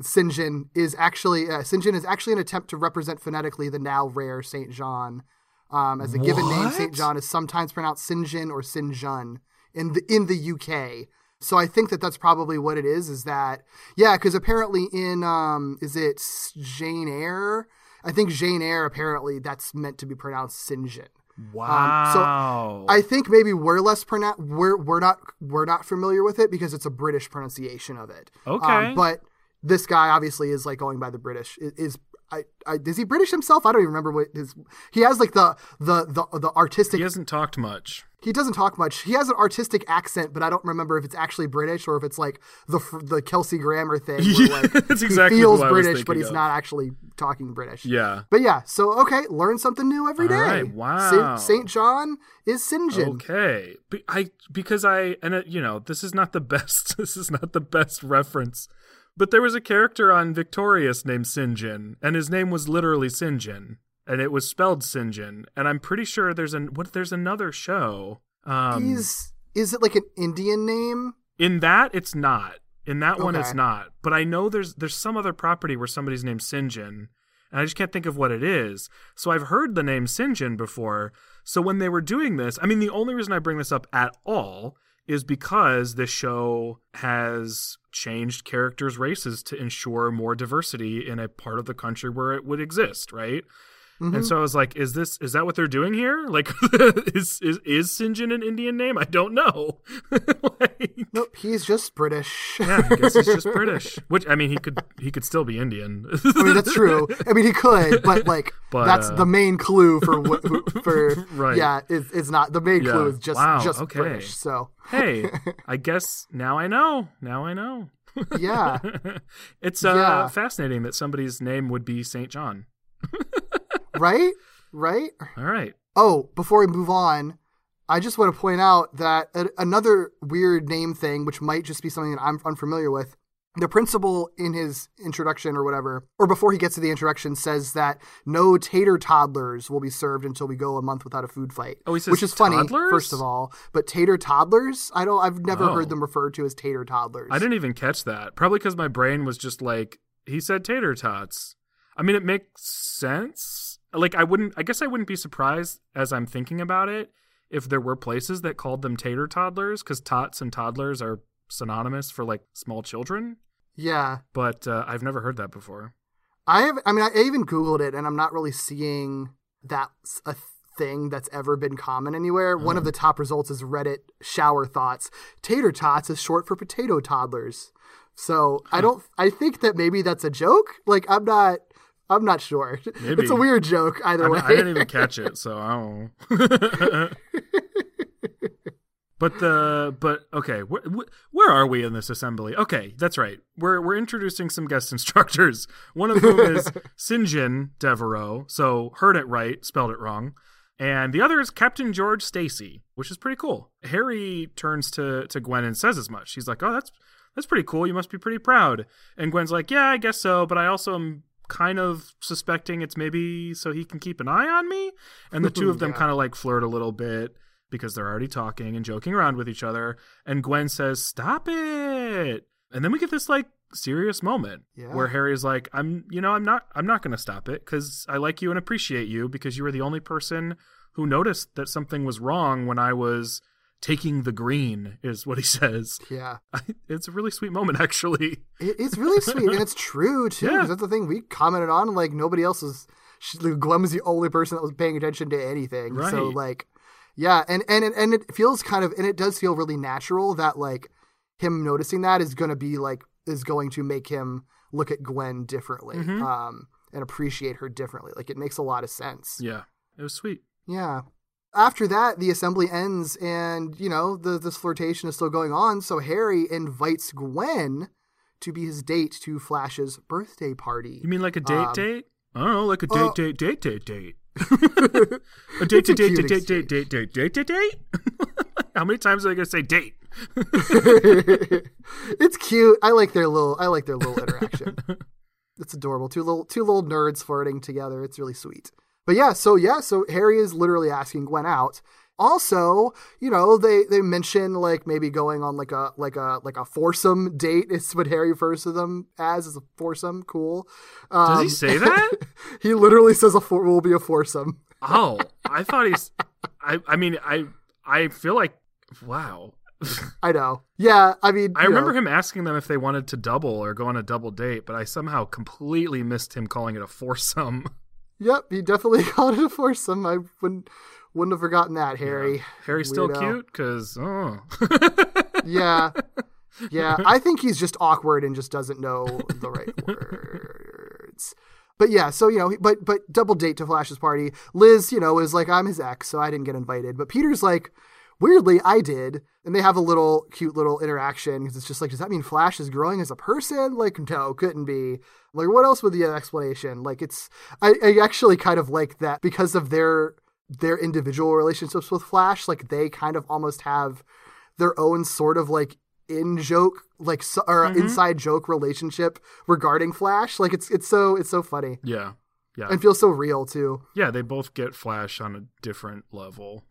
Sinjin is actually uh, Sinjin is actually an attempt to represent phonetically the now rare Saint John. Um, as a given name, Saint John is sometimes pronounced Sinjin or Sinjun in the in the UK. So I think that that's probably what it is. Is that yeah? Because apparently in um, is it Jane Eyre? I think Jane Eyre apparently that's meant to be pronounced Sinjin. Wow. So I think maybe we're less pronoun we're we're not we're not familiar with it because it's a British pronunciation of it. Okay. Um, but this guy obviously is like going by the British is I, I is he British himself? I don't even remember what his. He has like the the the, the artistic. He hasn't talked much. He doesn't talk much. He has an artistic accent, but I don't remember if it's actually British or if it's like the the Kelsey Grammer thing. Where *laughs* like that's exactly he feels who I was British, but he's of. not actually talking British. Yeah. But yeah, so okay, learn something new every day. Right, wow. Saint John is Sinjin. Okay. Be- I because I and it, you know this is not the best. *laughs* This is not the best reference. But there was a character on Victorious named Sinjin, and his name was literally Sinjin, and it was spelled Sinjin. And I'm pretty sure there's an what there's another show. Um, He's is it like an Indian name? in that it's not. In that one it's not. But I know there's there's some other property where somebody's named Sinjin, and I just can't think of what it is. So I've heard the name Sinjin before. So when they were doing this, I mean the only reason I bring this up at all is because this show has changed characters' races to ensure more diversity in a part of the country where it would exist, right? Mm-hmm. And so I was like, "Is this is that what they're doing here? Like, *laughs* is is is Sinjin an Indian name? I don't know." *laughs* like, Nope, he's just British. yeah, I guess he's just *laughs* British. Which I mean, he could he could still be Indian. I mean, that's true. I mean, he could, but like But, that's uh, the main clue for what for Right. Yeah, is is not the main clue Yeah. is just Wow, just okay. British. So hey, I guess now I know. Now I know. yeah, it's uh, Yeah. fascinating that somebody's name would be Saint John. Right, right. All right. Oh, before we move on, I just want to point out that a- another weird name thing, which might just be something that I'm unfamiliar with. The principal in his introduction or whatever, or before he gets to the introduction, says that no tater toddlers will be served until we go a month without a food fight. Oh, he says which is funny, toddlers? first of all. But tater toddlers, I don't. I've never Oh. heard them referred to as tater toddlers. I didn't even catch that. Probably because my brain was just like he said tater tots. I mean, it makes sense. Like I wouldn't. I guess I wouldn't be surprised as I'm thinking about it if there were places that called them tater toddlers because tots and toddlers are synonymous for like small children. Yeah, But uh, I've never heard that before. I have. I mean, I even googled it, and I'm not really seeing that's a thing that's ever been common anywhere. One of the top results is Reddit shower thoughts. Tater tots is short for potato toddlers. So I don't. I think that maybe that's a joke. Like I'm not. I'm not sure. Maybe. *laughs* It's a weird joke either I, way. I didn't even catch it, so I don't *laughs* but the but okay, where, where are we in this assembly? Okay, that's right. We're we're introducing some guest *laughs* instructors. One of whom is Sinjin Devereaux. So heard it right, spelled it wrong. And the other is Captain George Stacy, which is pretty cool. Harry turns to to Gwen and says as much. She's like, "Oh, that's that's pretty cool. You must be pretty proud." And Gwen's like, "Yeah, I guess so, but I also am kind of suspecting it's maybe so he can keep an eye on me." And the two of *laughs* them Yeah. kind of like flirt a little bit because they're already talking and joking around with each other. And Gwen says, "Stop it!" And then we get this like serious moment Yeah. where Harry's like, "I'm, you know, I'm not, I'm not going to stop it because I like you and appreciate you because you were the only person who noticed that something was wrong when I was." Taking the green is what he says. yeah, *laughs* It's a really sweet moment, actually. it, it's really *laughs* sweet and it's true too. Yeah. That's the thing we commented on. Like nobody else was. She, was the only person that was paying attention to anything. So like, yeah, and and it, and it feels kind of and it does feel really natural that like him noticing that is going to be like is going to make him look at Gwen differently Mhm. um and appreciate her differently. Like it makes a lot of sense. Yeah, it was sweet. Yeah. After that, the assembly ends, and you know the this flirtation is still going on. So Harry invites Gwen to be his date to Flash's birthday party. You mean like a date Um, date? I don't know, like a date uh, date date date date. a date a date date date date date *laughs* date date date date. *laughs* How many times are they gonna say date? *laughs* it's cute. I like their little. I like their little interaction. it's adorable. Two little two little nerds flirting together. It's really sweet. But yeah, so yeah, so Harry is literally asking Gwen out. Also, you know, they they mention like maybe going on like a like a like a foursome date is what Harry refers to them as as a foursome. Cool. Does Um, he say that? *laughs* he literally says a four will be a foursome. oh, I *laughs* thought he's. I I mean I I feel like wow. I know. Yeah, I mean, I remember know, him asking them if they wanted to double or go on a double date, but I somehow completely missed him calling it a foursome. *laughs* Yep, he definitely *laughs* called it a foursome. I wouldn't wouldn't have forgotten that, Harry. Harry's still Weirdo. cute because oh. Uh. *laughs* Yeah. Yeah, *laughs* I think he's just awkward and just doesn't know the right words. But yeah, so you know, but but double date to Flash's party. Liz, you know, is like I'm his ex, so I didn't get invited. But Peter's like, weirdly, I did, and they have a little cute little interaction because it's just like, does that mean Flash is growing as a person? Like, no, couldn't be. Like, what else would the explanation? Like, it's I, I actually kind of like that because of their their individual relationships with Flash. Like, they kind of almost have their own sort of like in joke like or mm-hmm. inside joke relationship regarding Flash. Like it's it's so it's so funny Yeah. Yeah. and feels so real too. yeah, they both get Flash on a different level.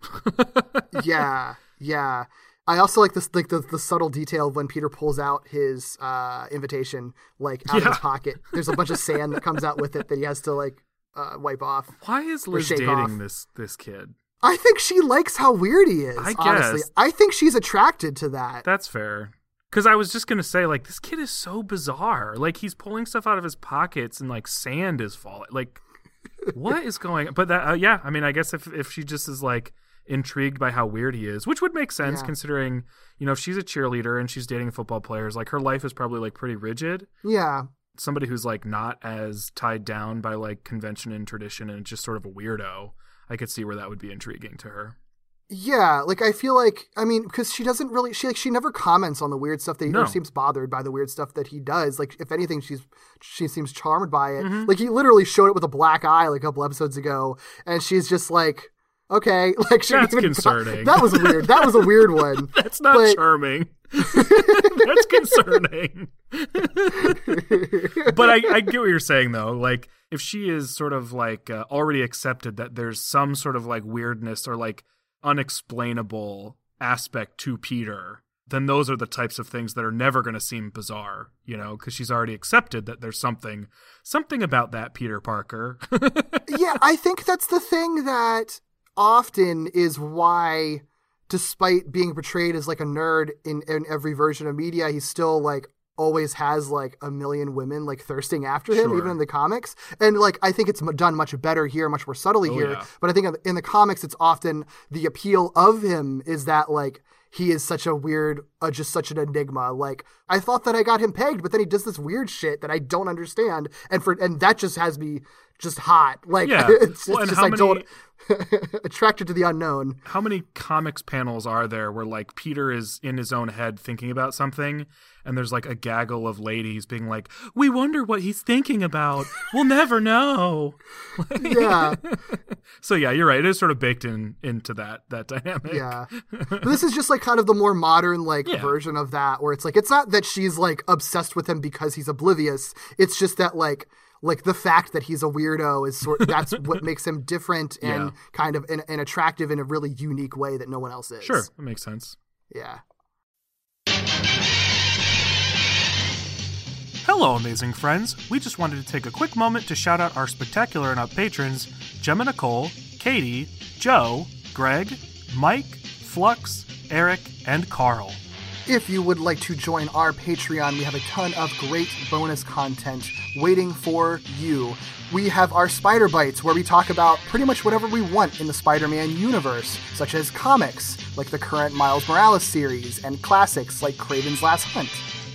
*laughs* yeah, yeah. I also like this like the, the subtle detail of when Peter pulls out his uh invitation like out of his pocket. There's a bunch of sand that comes out with it that he has to like uh, wipe off. Why is Liz dating off. this this kid? I think she likes how weird he is. I honestly, guess. I think she's attracted to that. That's fair. Because I was just gonna say, like, this kid is so bizarre. Like, he's pulling stuff out of his pockets, and like sand is falling. Like, what is going? But that, uh, yeah. I mean, I guess if if she just is like intrigued by how weird he is, which would make sense Yeah. considering you know if she's a cheerleader and she's dating football players, like her life is probably like pretty rigid. yeah, Somebody who's like not as tied down by like convention and tradition and just sort of a weirdo. I could see where that would be intriguing to her. Yeah, like I feel like I mean because she doesn't really she like she never comments on the weird stuff that he No. seems bothered by the weird stuff that he does. Like if anything, she's she seems charmed by it. Mm-hmm. Like he literally showed it with a black eye like a couple episodes ago, and she's just like, okay, *laughs* like she That's even- concerning. That was weird. That was a weird one. *laughs* That's not But- charming. *laughs* That's concerning. but I, I get what you're saying though. Like if she is sort of like uh, already accepted that there's some sort of like weirdness or like unexplainable aspect to Peter, then those are the types of things that are never going to seem bizarre, you know, because she's already accepted that there's something something about that Peter Parker. *laughs* yeah, I think that's the thing that often is why, despite being portrayed as like a nerd in, in every version of media, he's still like always has like a million women like thirsting after him, Sure. even in the comics. And like I think it's done much better here, much more subtly Oh, here. yeah. But I think in the- comics, it's often the appeal of him is that like. He is such a weird, uh, just such an enigma. Like I thought that I got him pegged, but then he does this weird shit that I don't understand, and for and that just has me just hot. Like Yeah. *laughs* it's, Well, it's just how I don't *laughs* attracted to the unknown. how many comics panels are there where like Peter is in his own head thinking about something and there's like a gaggle of ladies being like, "We wonder what he's thinking about. We'll never know." *laughs* Yeah, So yeah, you're right. It is sort of baked in into that that dynamic. yeah. This is just like kind of the more modern like Yeah. version of that, where it's like it's not that she's like obsessed with him because he's oblivious. It's just that like like the fact that he's a weirdo is sort *laughs* that's what makes him different and Yeah. kind of and, and attractive in a really unique way that no one else is. Sure, that makes sense. Yeah. Hello, amazing friends. We just wanted to take a quick moment to shout out our spectacular and up patrons Gemma Nicole, Katie, Joe, Greg, Mike, Flux, Eric, and Carl. If you would like to join our Patreon, we have a ton of great bonus content waiting for you. We have our Spider Bites, where we talk about pretty much whatever we want in the Spider Man universe, such as comics, like the current Miles Morales series, and classics like Kraven's Last Hunt.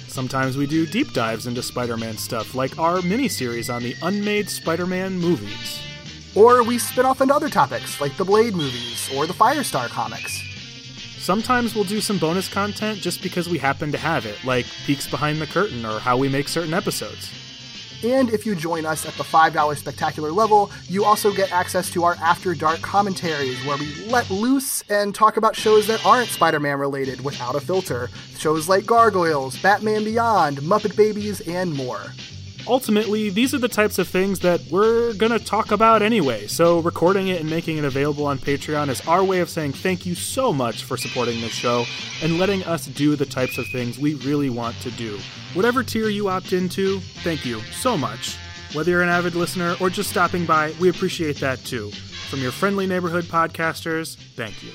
Sometimes we do deep dives into Spider Man stuff, like our miniseries on the unmade Spider Man movies. Or we spin off into other topics, like the Blade movies or the Firestar comics. Sometimes we'll do some bonus content just because we happen to have it, like peeks behind the curtain or how we make certain episodes. And if you join us at the $5 spectacular level, you also get access to our After Dark commentaries, where we let loose and talk about shows that aren't Spider Man related without a filter. Shows like Gargoyles, Batman Beyond, Muppet Babies, and more. Ultimately, these are the types of things that we're going to talk about anyway. So, recording it and making it available on Patreon is our way of saying thank you so much for supporting this show and letting us do the types of things we really want to do. Whatever tier you opt into, thank you so much. Whether you're an avid listener or just stopping by, we appreciate that too. From your friendly neighborhood podcasters, thank you.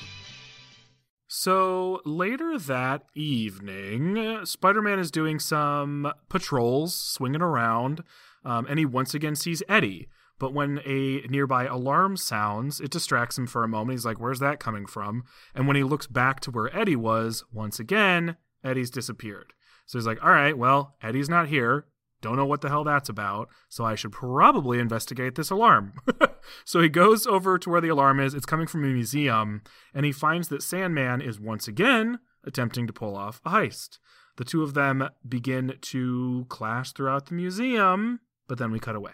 So later that evening, Spider Man is doing some patrols, swinging around, um, and he once again sees Eddie. But when a nearby alarm sounds, it distracts him for a moment. He's like, Where's that coming from? And when he looks back to where Eddie was, once again, Eddie's disappeared. So he's like, All right, well, Eddie's not here. Don't know what the hell that's about, so I should probably investigate this alarm. *laughs* so he goes over to where the alarm is. It's coming from a museum, and he finds that Sandman is once again attempting to pull off a heist. The two of them begin to clash throughout the museum, but then we cut away.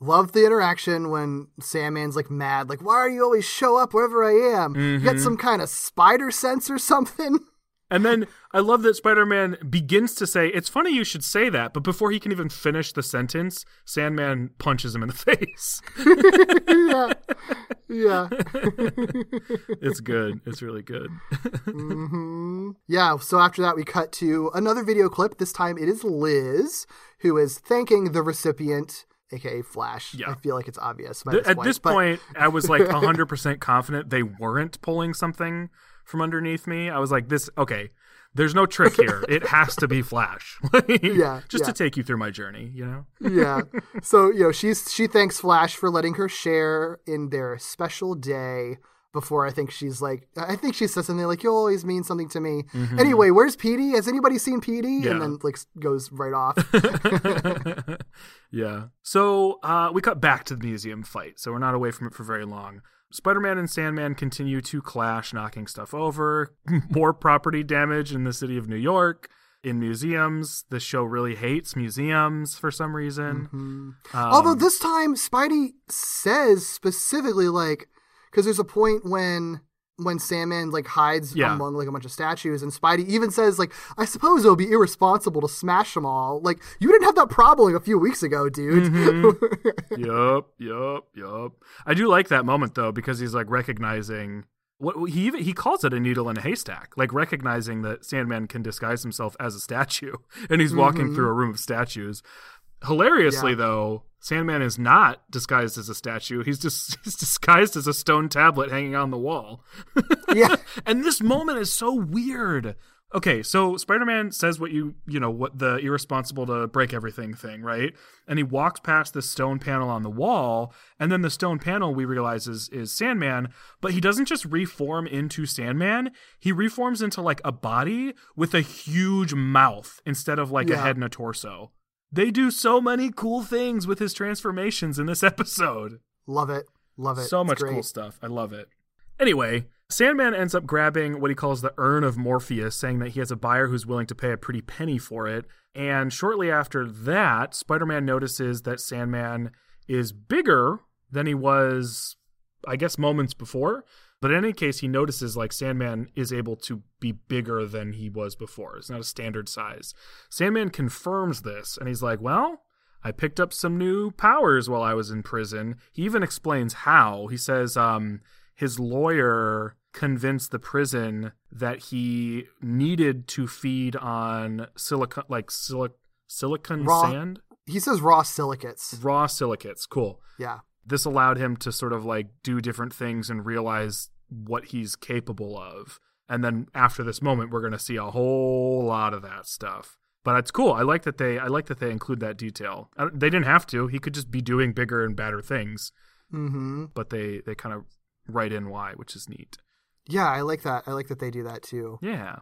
Love the interaction when Sandman's like mad, like, why are you always show up wherever I am? You got Mhm. some kind of spider sense or something? *laughs* And then I love that Spider Man begins to say, It's funny you should say that, but before he can even finish the sentence, Sandman punches him in the *laughs* face. yeah. Yeah. *laughs* it's good. It's really good. *laughs* hmm Yeah, so after that, we cut to another video clip. This time it is Liz who is thanking the recipient, aka Flash. Yeah. I feel like it's obvious by Th- this At point. this but- point, I was like 100% confident they weren't pulling something from underneath me. I was like, This, okay, there's no trick here. *laughs* It has to be Flash. *laughs* Like, Yeah, Just to take you through my journey, you know? yeah. *laughs* So, you know, she's she thanks Flash for letting her share in their special day before I think she's like I think she says something like, You always mean something to me. Anyway, where's Petey? Has anybody seen Petey? Mm-hmm. Yeah. And then like goes right off. yeah. So uh, we cut back to the museum fight, so we're not away from it for very long. Spider Man and Sandman continue to clash, knocking stuff over. *laughs* More property damage in the city of New York. In museums, the show really hates museums for some reason. Um, Although this time Spidey says specifically like because there's a point when when Sandman like hides Yeah. among like a bunch of statues and Spidey even says like I suppose it would be irresponsible to smash them all. Like you didn't have that problem a few weeks ago, dude. Mm-hmm. *laughs* yup, yup, yup. I do like that moment though because he's like recognizing what he even he calls it a needle in a haystack, like recognizing that Sandman can disguise himself as a statue, *laughs* and he's walking through a room of statues. Hilariously Yeah. though, Sandman is not disguised as a statue. He's just *laughs* he's disguised as a stone tablet hanging on the wall. *laughs* yeah. and this moment is so weird. Okay, so Spider-Man says what you you know what the irresponsible to break everything thing, right? And he walks past the stone panel on the wall, and then the stone panel we realize is is Sandman, but he doesn't just reform into Sandman. He reforms into like a body with a huge mouth instead of like a head and a torso. They do so many cool things with his transformations in this *laughs* episode Love it. Love it. so It's much great. cool stuff. I love it. Anyway, Sandman ends up grabbing what he calls the urn of Morpheus, saying that he has a buyer who's willing to pay a pretty penny for it. And shortly after that, Spider Man notices that Sandman is bigger than he was, I guess, moments before. But in any case, he notices like Sandman is able to be bigger than he was before. It's not a standard size. Sandman confirms this, and he's like, Well, I picked up some new powers while I was in prison. He even explains how. He says um, his lawyer convinced the prison that he needed to feed on silicon, like silic- silicon Raw- sand, He says raw silicates. raw silicates. Cool. Yeah. This allowed him to sort of like do different things and realize what he's capable of. And then after this moment, we're going to see a whole lot of that stuff. But it's cool. I like that they. I like that they include that detail. They didn't have to. He could just be doing bigger and badder things. Mm-hmm. But they they kind of write in why, which is neat. Yeah, I like that. I like that they do that too. Yeah.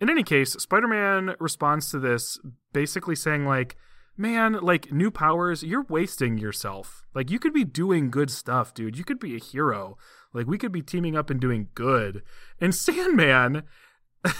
In any case, Spider-Man responds to this basically saying like, "Man, like new powers, you're wasting yourself. Like you could be doing good stuff, dude. You could be a hero. Like we could be teaming up and doing good." And *laughs* Sandman *laughs*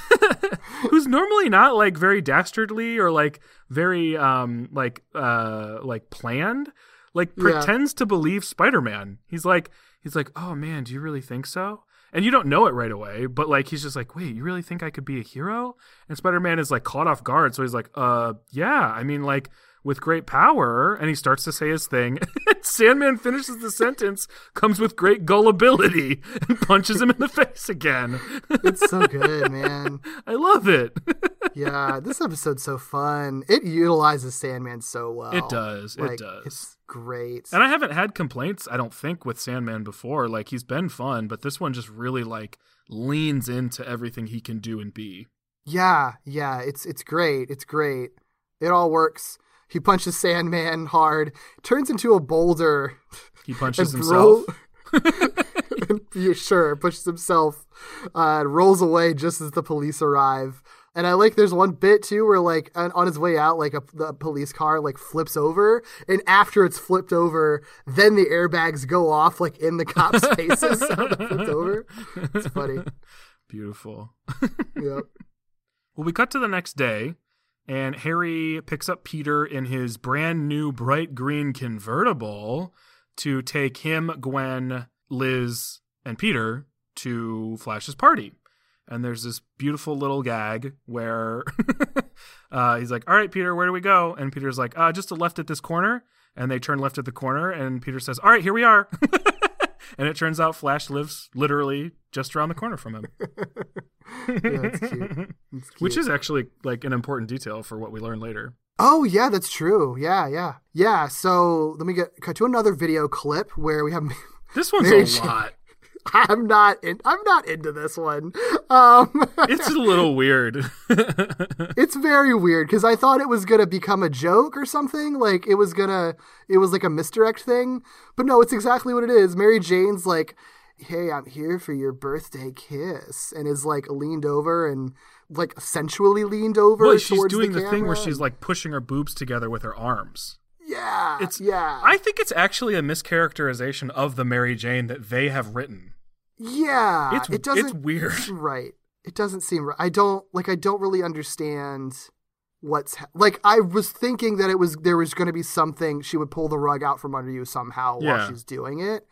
who's normally not like very dastardly or like very um like uh like planned like Yeah. pretends to believe spider-man he's like he's like oh man do you really think so and you don't know it right away but like he's just like wait you really think i could be a hero and spider-man is like caught off guard so he's like uh yeah i mean like with great power and he starts to say his thing *laughs* sandman finishes the sentence comes with great gullibility *laughs* and punches him in the face again It's so good, man. *laughs* i love it Yeah, this episode's so fun. It utilizes Sandman so well. It does, it does. It's great. And I haven't had complaints, I don't think, with Sandman before. Like he's been fun, but this one just really like leans into everything he can do and be. Yeah, yeah, it's it's great. It's great. It all works. He punches Sandman hard, turns into a boulder. He punches himself. and, *laughs* yeah, *laughs* sure, pushes himself, uh, and rolls away just as the police arrive. And I like there's one bit too where like on, his way out, like a the police car like flips over, and after it's flipped over, then the airbags go off like in the cops' *laughs* faces. so flipped over. It's funny. Beautiful. Yep. Well, we cut to the next day, and Harry picks up Peter in his brand new bright green convertible to take him, Gwen, Liz, and Peter to Flash's party. And there's this beautiful little gag where *laughs* uh, he's like, All right, Peter, where do we go? And Peter's like, uh, Just to left at this corner. And they turn left at the corner, and Peter says, All right, here we are. *laughs* and it turns out Flash lives literally just around the corner from him. *laughs* Yeah, it's cute. It's Which is actually like an important detail for what we learn later. Oh yeah, that's true. Yeah, yeah, yeah. So let me get cut to another video clip where we have. This one's Very a sh- lot. I'm not in. I'm not into this one. Um, *laughs* It's a little weird. *laughs* it's very weird because I thought it was gonna become a joke or something. Like it was gonna. It was like a misdirect thing, but no, it's exactly what it is. Mary Jane's like, "Hey, I'm here for your birthday kiss," and is like leaned over and like sensually leaned over. well, she's doing the, thing where she's like pushing her boobs together with her arms. yeah, It's yeah. I think it's actually a mischaracterization of the Mary Jane that they have written. Yeah, It's it doesn't it's weird. *laughs* right. It doesn't seem right. I don't like. I don't really understand what's ha- like. I was thinking that it was there was going to be something she would pull the rug out from under you somehow Yeah. while she's doing it,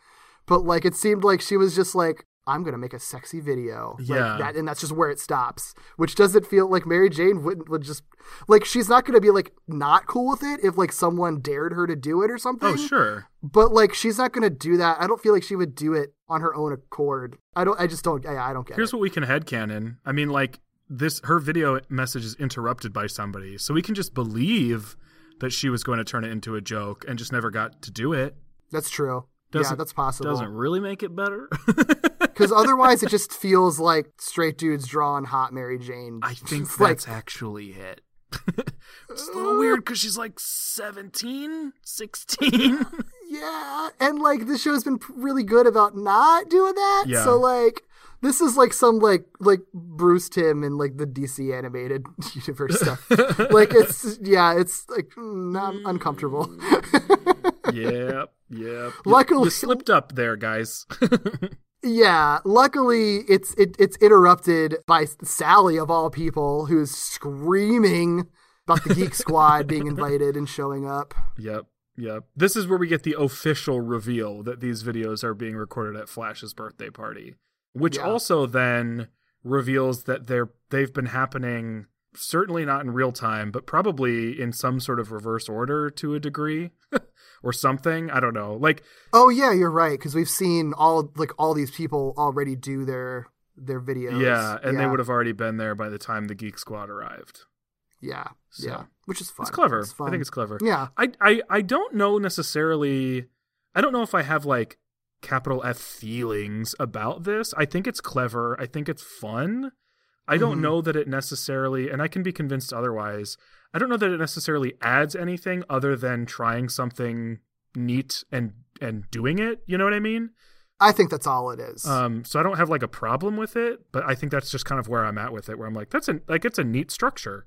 but like it seemed like she was just like. I'm gonna make a sexy video, like Yeah. that, and that's just where it stops. Which doesn't feel like Mary Jane would would just like she's not gonna be like not cool with it if like someone dared her to do it or oh, something. Oh, sure. But like she's not gonna do that. I don't feel like she would do it on her own accord. I don't. I just don't. I, I don't get Here's it. what we can headcanon. I mean, like this, her video message is interrupted by somebody, so we can just believe that she was going to turn it into a joke and just never got to do it. That's true. yeah, Doesn't- that's possible. Doesn't really make it better. *laughs* Because *laughs* otherwise, it just feels like straight dudes drawing hot Mary Jane. I *laughs* think like that's actually it. *laughs* it's a little uh, weird because she's like 17, 16. yeah, and like this show's been really good about not doing that. Yeah. So like. This is like some like like Bruce Timm in like the DC animated universe stuff. like it's yeah, it's like not mm. uncomfortable. yep, yep. Luckily- you slipped up there, guys. Yeah, luckily it's it, it's interrupted by Sally of all people, who's screaming about the Geek Squad being *laughs* invited and showing up. yep, yep. This is where we get the official reveal that these videos are being recorded at Flash's birthday party, which Yeah. also then reveals that they're they've been happening certainly not in real time, but probably in some sort of reverse order to a degree *laughs* or something. I don't know. Like Oh yeah, you're right because we've seen all like all these people already do their their videos. Yeah, and they would have already been there by the time the Geek Squad arrived. Yeah, So, yeah, which is fun. It's clever. It's I think it's clever. Yeah, I, I I don't know necessarily. I don't know if I have like capital F feelings about this. I think it's clever. I think it's fun. I don't Mhm. know that it necessarily, and I can be convinced otherwise. I don't know that it necessarily adds anything other than trying something neat and and doing it. You know what I mean? I think that's all it is. Um, so I don't have like a problem with it, but I think that's just kind of where I'm at with it. Where I'm like, that's a like it's a neat structure.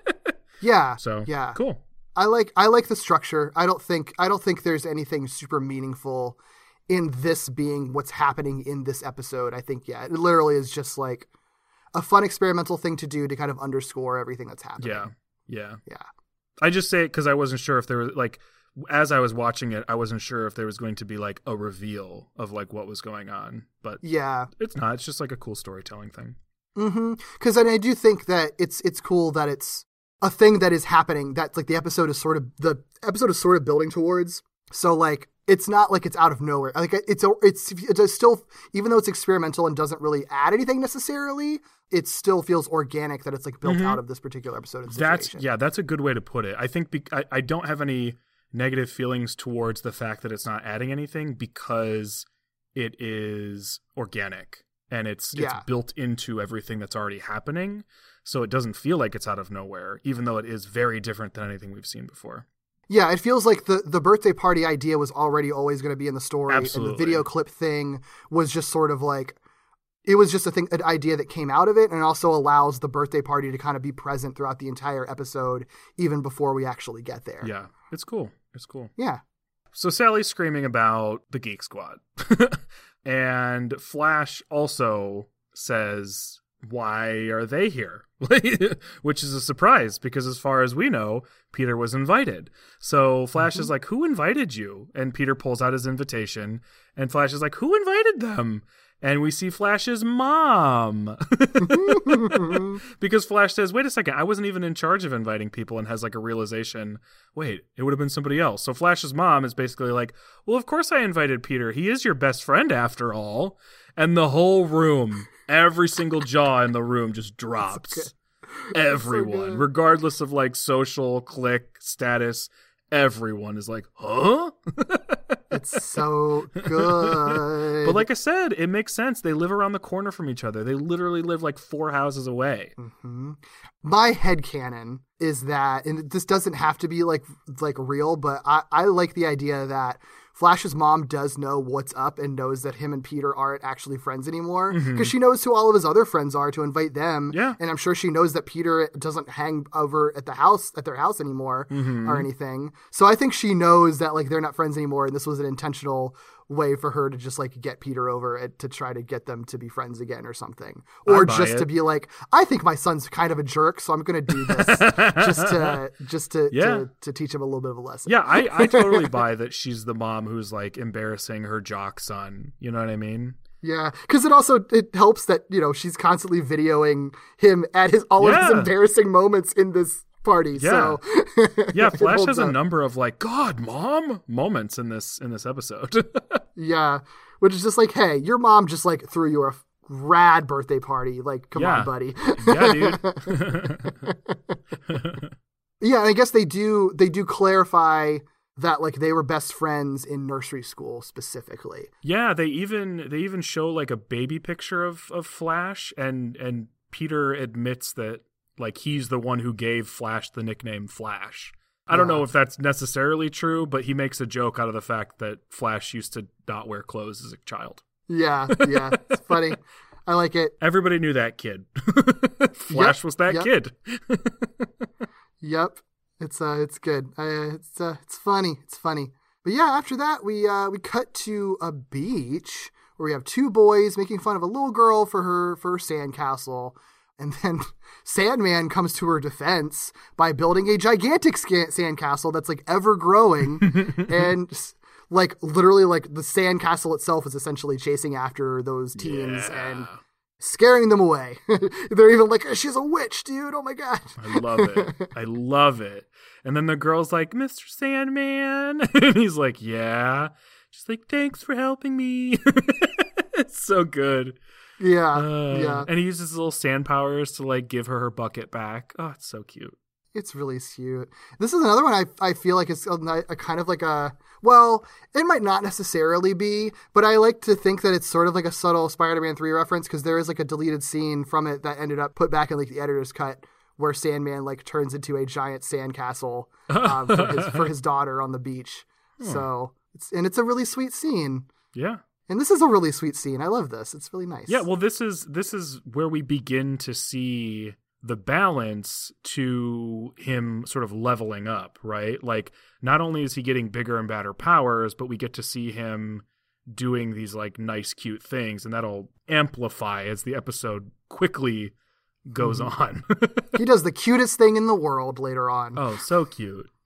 *laughs* yeah, so yeah. cool. I like I like the structure. I don't think I don't think there's anything super meaningful in this being what's happening in this episode. I think yeah, it literally is just like a fun experimental thing to do to kind of underscore everything that's happening. Yeah, yeah. Yeah. I just say it because I wasn't sure if there was like, as I was watching it, I wasn't sure if there was going to be like a reveal of like what was going on, but Yeah. it's not. It's just like a cool storytelling thing. Mm-hmm. Because I do think that it's it's cool that it's a thing that is happening. That like the episode is sort of the episode is sort of building towards. So like it's not like it's out of nowhere. Like it's a, it's it's still even though it's experimental and doesn't really add anything necessarily. It still feels organic that it's like built Mhm. out of this particular episode. That's yeah, that's a good way to put it. I think be- I, I don't have any negative feelings towards the fact that it's not adding anything because it is organic and it's Yeah. it's built into everything that's already happening. So it doesn't feel like it's out of nowhere, even though it is very different than anything we've seen before. Yeah, it feels like the the birthday party idea was already always going to be in the story, and the video clip thing was just sort of like it was just a thing, an idea that came out of it, and also allows the birthday party to kind of be present throughout the entire episode, even before we actually get there. Yeah, it's cool. It's cool. Yeah. So Sally's screaming about the Geek Squad. *laughs* and Flash also says, Why are they here? *laughs* Which is a surprise because, as far as we know, Peter was invited. So Flash is mm-hmm. like, Who invited you? And Peter pulls out his invitation. And Flash is like, Who invited them? And we see Flash's mom. *laughs* because Flash says, wait a second, I wasn't even in charge of inviting people and has like a realization, wait, it would have been somebody else. So Flash's mom is basically like, well, of course I invited Peter. He is your best friend after all. And the whole room, every single jaw in the room just *laughs* drops. Everyone, good. regardless of like social, click, status, everyone is like, huh? *laughs* It's so good. But like I said, it makes sense. They live around the corner from each other. They literally live like four houses away. Mm-hmm. my head canon is that and this doesn't have to be like like real but I, I like the idea that flash's mom does know what's up and knows that him and peter aren't actually friends anymore mm-hmm. because she knows who all of his other friends are to invite them Yeah. and i'm sure she knows that peter doesn't hang over at the house at their house anymore mm-hmm. or anything. So i think she knows that like they're not friends anymore and this was an intentional way for her to just like get peter over it to try to get them to be friends again or something or just it. to be like i think my son's kind of a jerk so i'm gonna do this *laughs* just to just to, Yeah. to to teach him a little bit of a lesson Yeah, I, I totally *laughs* buy that she's the mom who's like embarrassing her jock son. You know what I mean? yeah because it also it helps that you know she's constantly videoing him at his all of his embarrassing moments in this party so Yeah, *laughs* Flash has a number of like God, mom moments in this in this episode. *laughs* yeah which is just like hey your mom just like threw you a rad birthday party like come Yeah. on buddy yeah, dude. *laughs* Yeah, I guess they do they do clarify that like they were best friends in nursery school specifically. yeah, they even they even show like a baby picture of of Flash, and and Peter admits that like he's the one who gave Flash the nickname Flash. I don't Yeah. know if that's necessarily true, but he makes a joke out of the fact that Flash used to not wear clothes as a child. Yeah, yeah, it's *laughs* funny. I like it. Everybody knew that kid. *laughs* Flash Yep, was that yep. kid. *laughs* Yep, it's uh, it's good. Uh, it's uh, it's funny. It's funny. But yeah, after that we uh we cut to a beach where we have two boys making fun of a little girl for her for her sandcastle. And then *laughs* Sandman comes to her defense by building a gigantic sandcastle that's like ever growing *laughs* and like literally like the sandcastle itself is essentially chasing after those teens and scaring them away. *laughs* They're even like, she's a witch, dude. Oh my god. I love it. I love it. And then the girl's like, Mr. Sandman. and he's like, Yeah. She's like, Thanks for helping me. it's so good. Yeah, Uh, yeah. And he uses his little sand powers to like give her her bucket back. Oh, it's so cute. It's really cute. This is another one I, I feel like it's a, a kind of like a well, it might not necessarily be, but I like to think that it's sort of like a subtle Spider-Man three reference because there is like a deleted scene from it that ended up put back in like the editor's cut where Sandman like turns into a giant sandcastle um, for, his, for *laughs* his daughter on the beach. So it's and it's a really sweet scene. Yeah. And this is a really sweet scene. I love this. It's really nice. Yeah, well this is this is where we begin to see the balance to him sort of leveling up, right? Like not only is he getting bigger and badder powers, but we get to see him doing these like nice cute things and that'll amplify as the episode quickly goes mm-hmm. on. *laughs* he does the cutest thing in the world later on. oh, so cute. *laughs*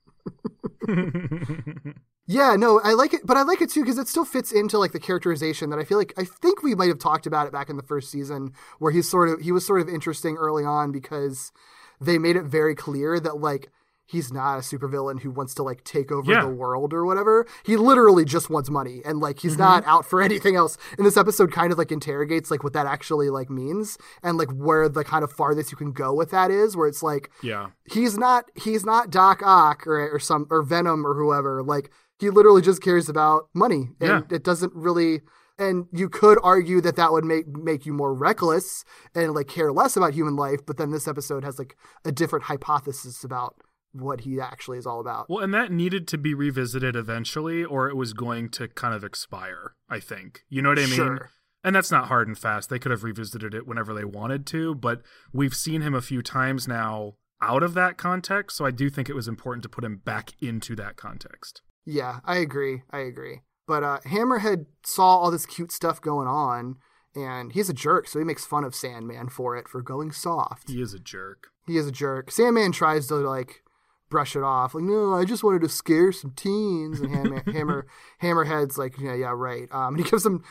*laughs* Yeah, no, I like it, but I like it too because it still fits into like the characterization that I feel like I think we might have talked about it back in the first season where he's sort of he was sort of interesting early on because they made it very clear that like he's not a supervillain who wants to like take over Yeah. the world or whatever. He literally just wants money and like he's not mm-hmm. out for *laughs* anything else. And this episode kind of like interrogates like what that actually like means and like where the kind of farthest you can go with that is where it's like yeah. he's not he's not Doc Ock or or some or Venom or whoever. Like he literally just cares about money, and Yeah. it doesn't really. And you could argue that that would make make you more reckless and like care less about human life. But then this episode has like a different hypothesis about what he actually is all about. Well, and that needed to be revisited eventually or it was going to kind of expire, I think. You know what I mean? Sure. And that's not hard and fast. They could have revisited it whenever they wanted to, but we've seen him a few times now out of that context, so I do think it was important to put him back into that context. Yeah, I agree. I agree. But uh, Hammerhead saw all this cute stuff going on, and he's a jerk, so he makes fun of Sandman for it for going soft. He is a jerk. He is a jerk. Sandman tries to like brush it off, like, no, I just wanted to scare some teens. And Hammer, *laughs* Hammer Hammerhead's like, yeah, yeah, right. Um, and he gives him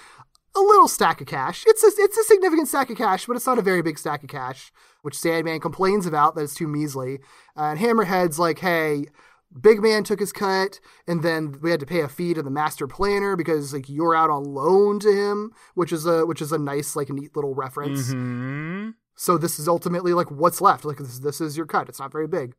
a little stack of cash. It's a, it's a significant stack of cash, but it's not a very big stack of cash, which Sandman complains about that it's too measly. And Hammerhead's like, hey, Big Man took his cut, and then we had to pay a fee to the master planner because like you're out on loan to him, which is a which is a nice like neat little reference. hmm So this is ultimately like what's left. Like this, this is your cut. It's not very big.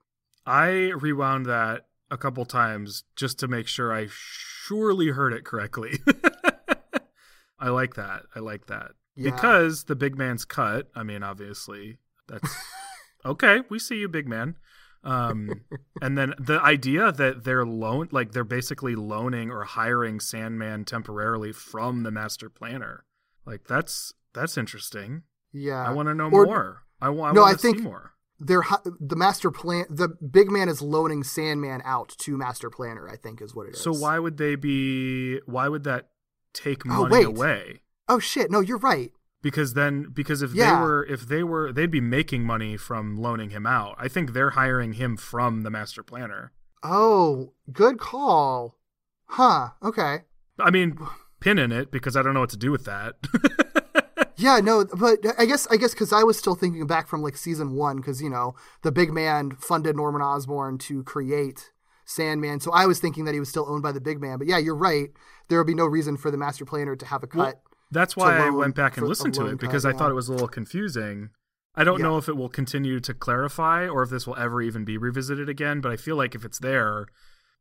I rewound that a couple times just to make sure I surely heard it correctly. *laughs* I like that. I like that. Yeah. Because the big man's cut, I mean, obviously, that's *laughs* okay. We see you, big man. Um, and then the idea that they're loan, like they're basically loaning or hiring Sandman temporarily from the master planner, like that's that's interesting. Yeah, I want to know Or- more. I, wa- I No, want I to see think- more. They're the master plan. The big man is loaning Sandman out to master planner. I think is what it is. So why would they be? Why would that take Oh, money wait. away? Oh shit! No, you're right. Because then, because if Yeah. they were, if they were, they'd be making money from loaning him out. I think they're hiring him from the master planner. Oh, good call. Huh. Okay. I mean, pin in it because I don't know what to do with that. *laughs* Yeah, no, but I guess I guess because I was still thinking back from like season one, because you know the big man funded Norman Osborn to create Sandman, so I was thinking that he was still owned by the big man. But yeah, you're right. There would be no reason for the master planner to have a cut. Well, That's why I went back and listened to loan it because cut, I thought it was a little confusing. I don't Yeah. know if it will continue to clarify or if this will ever even be revisited again. But I feel like if it's there,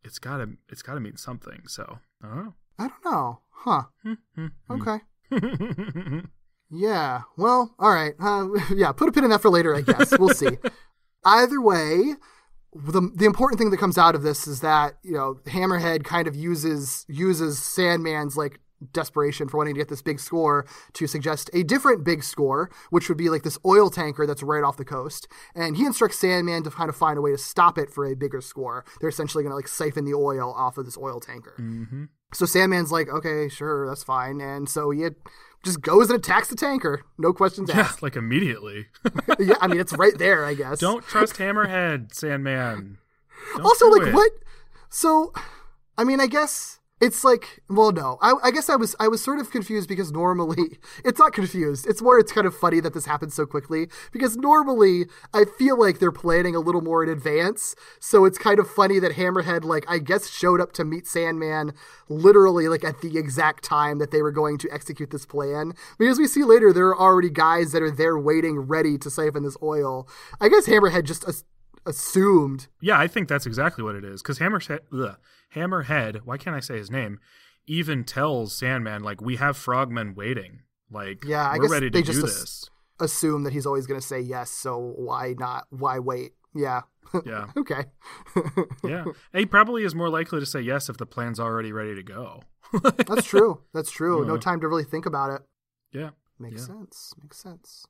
it's gotta it's gotta mean something. So I don't know. I don't know. Huh. Hmm, Okay. *laughs* Yeah. Well, all right. Uh, *laughs* yeah, put a pin in that for later, I guess. We'll see. Either way, the the important thing that comes out of this is that you know Hammerhead kind of uses uses Sandman's like desperation for wanting to get this big score to suggest a different big score, which would be like this oil tanker that's right off the coast. And he instructs Sandman to kind of find a way to stop it for a bigger score. They're essentially going to like siphon the oil off of this oil tanker. hmm So Sandman's like, okay, sure, that's fine. And so he had, just goes and attacks the tanker. No questions Yeah, asked. like immediately. *laughs* yeah, I mean, it's right there, I guess. Don't trust Hammerhead, Sandman. *laughs* Don't also, like, it. what? So, I mean, I guess it's like, well, no. I, I guess I was I was sort of confused because normally *laughs* it's not confused. It's more it's kind of funny that this happened so quickly because normally I feel like they're planning a little more in advance. So it's kind of funny that Hammerhead, like, I guess showed up to meet Sandman literally like at the exact time that they were going to execute this plan. Because we see later there are already guys that are there waiting, ready to siphon this oil. I guess Hammerhead just assumed Yeah, I think that's exactly what it is. Because Hammerhead, ugh, Hammerhead, why can't I say his name? Even tells Sandman like we have frogmen waiting. Like Yeah, I we're guess ready to they do just this. ass- assume that he's always going to say yes, so why not? Why wait? Yeah. *laughs* Yeah, okay. *laughs* yeah. And he probably is more likely to say yes if the plan's already ready to go. That's true. That's true. *laughs* No Uh. time to really think about it. yeah. Makes Yeah. sense. Makes sense.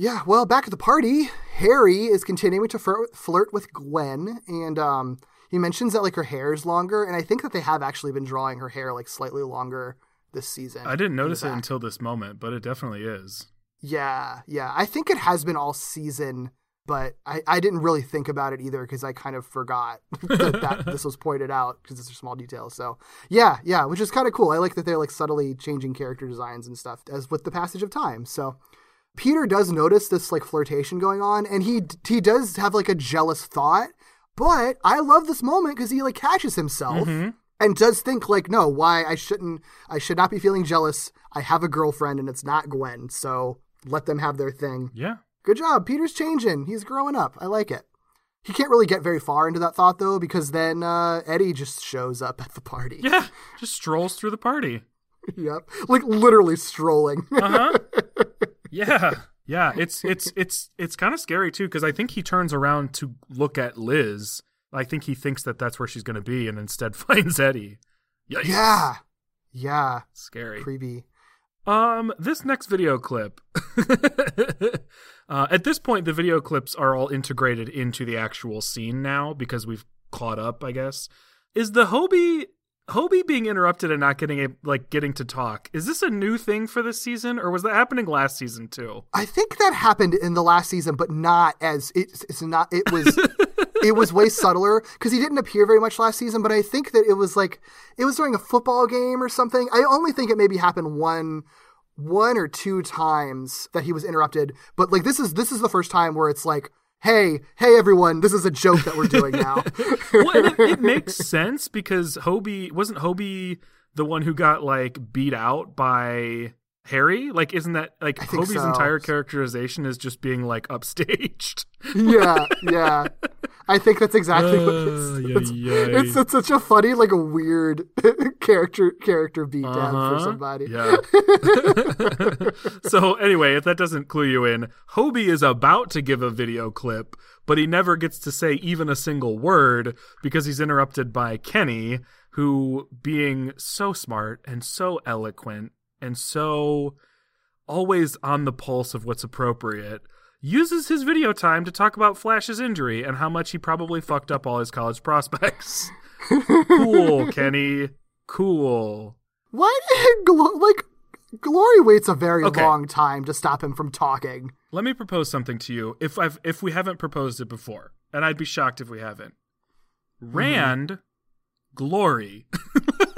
Yeah, well, back at the party, Harry is continuing to flirt, with Gwen, and um, he mentions that like her hair is longer, and I think that they have actually been drawing her hair like slightly longer this season. I didn't notice it until this moment, but it definitely is. Yeah, yeah. I think it has been all season, but I, I didn't really think about it either because I kind of forgot *laughs* that, that *laughs* this was pointed out because it's a small detail. So yeah, yeah, which is kind of cool. I like that they're like subtly changing character designs and stuff as with the passage of time. So Peter does notice this like flirtation going on, and he he does have like a jealous thought. But I love this moment because he like catches himself and does think like, no, why I shouldn't, I should not be feeling jealous. I have a girlfriend and it's not Gwen, so let them have their thing. Yeah. Good job, Peter's changing. He's growing up. I like it. He can't really get very far into that thought though, because then uh, Eddie just shows up at the party. Yeah. Just strolls through the party. *laughs* yep, like literally strolling. Uh huh. *laughs* yeah. Yeah. It's it's it's it's kind of scary too because I think he turns around to look at Liz. I think he thinks that that's where she's going to be, and instead *laughs* finds Eddie. Yikes. yeah, yeah, Scary. creepy. Um, this next video clip. *laughs* uh, at this point, the video clips are all integrated into the actual scene now because we've caught up. I guess is the Hobie Hobie being interrupted and not getting a, like getting to talk. Is this a new thing for this season, or was that happening last season too? I think that happened in the last season, but not as it's, it's not. It was *laughs* it was way subtler because he didn't appear very much last season. But I think that it was like it was during a football game or something. I only think it maybe happened one one or two times that he was interrupted. But like this is this is the first time where it's like. Hey, hey everyone, this is a joke that we're doing now. *laughs* well, it, it makes sense because Hobie wasn't Hobie the one who got like beat out by Harry? Like, isn't that like Hobie's so. entire characterization is just being like upstaged? yeah, yeah. I think that's exactly what Uh, this yeah, it's, yeah. it's, it's such a funny, like a weird *laughs* character character beat down for Uh-huh. somebody. Yeah. so anyway, if that doesn't clue you in, Hobie is about to give a video clip, but he never gets to say even a single word because he's interrupted by Kenny, who being so smart and so eloquent and so always on the pulse of what's appropriate, uses his video time to talk about Flash's injury and how much he probably fucked up all his college prospects. *laughs* cool, Kenny. Cool. *laughs* Glo- like Glory waits a very Okay. long time to stop him from talking? Let me propose something to you. If I've if we haven't proposed it before, and I'd be shocked if we haven't. Mm-hmm. Rand, Glory. *laughs*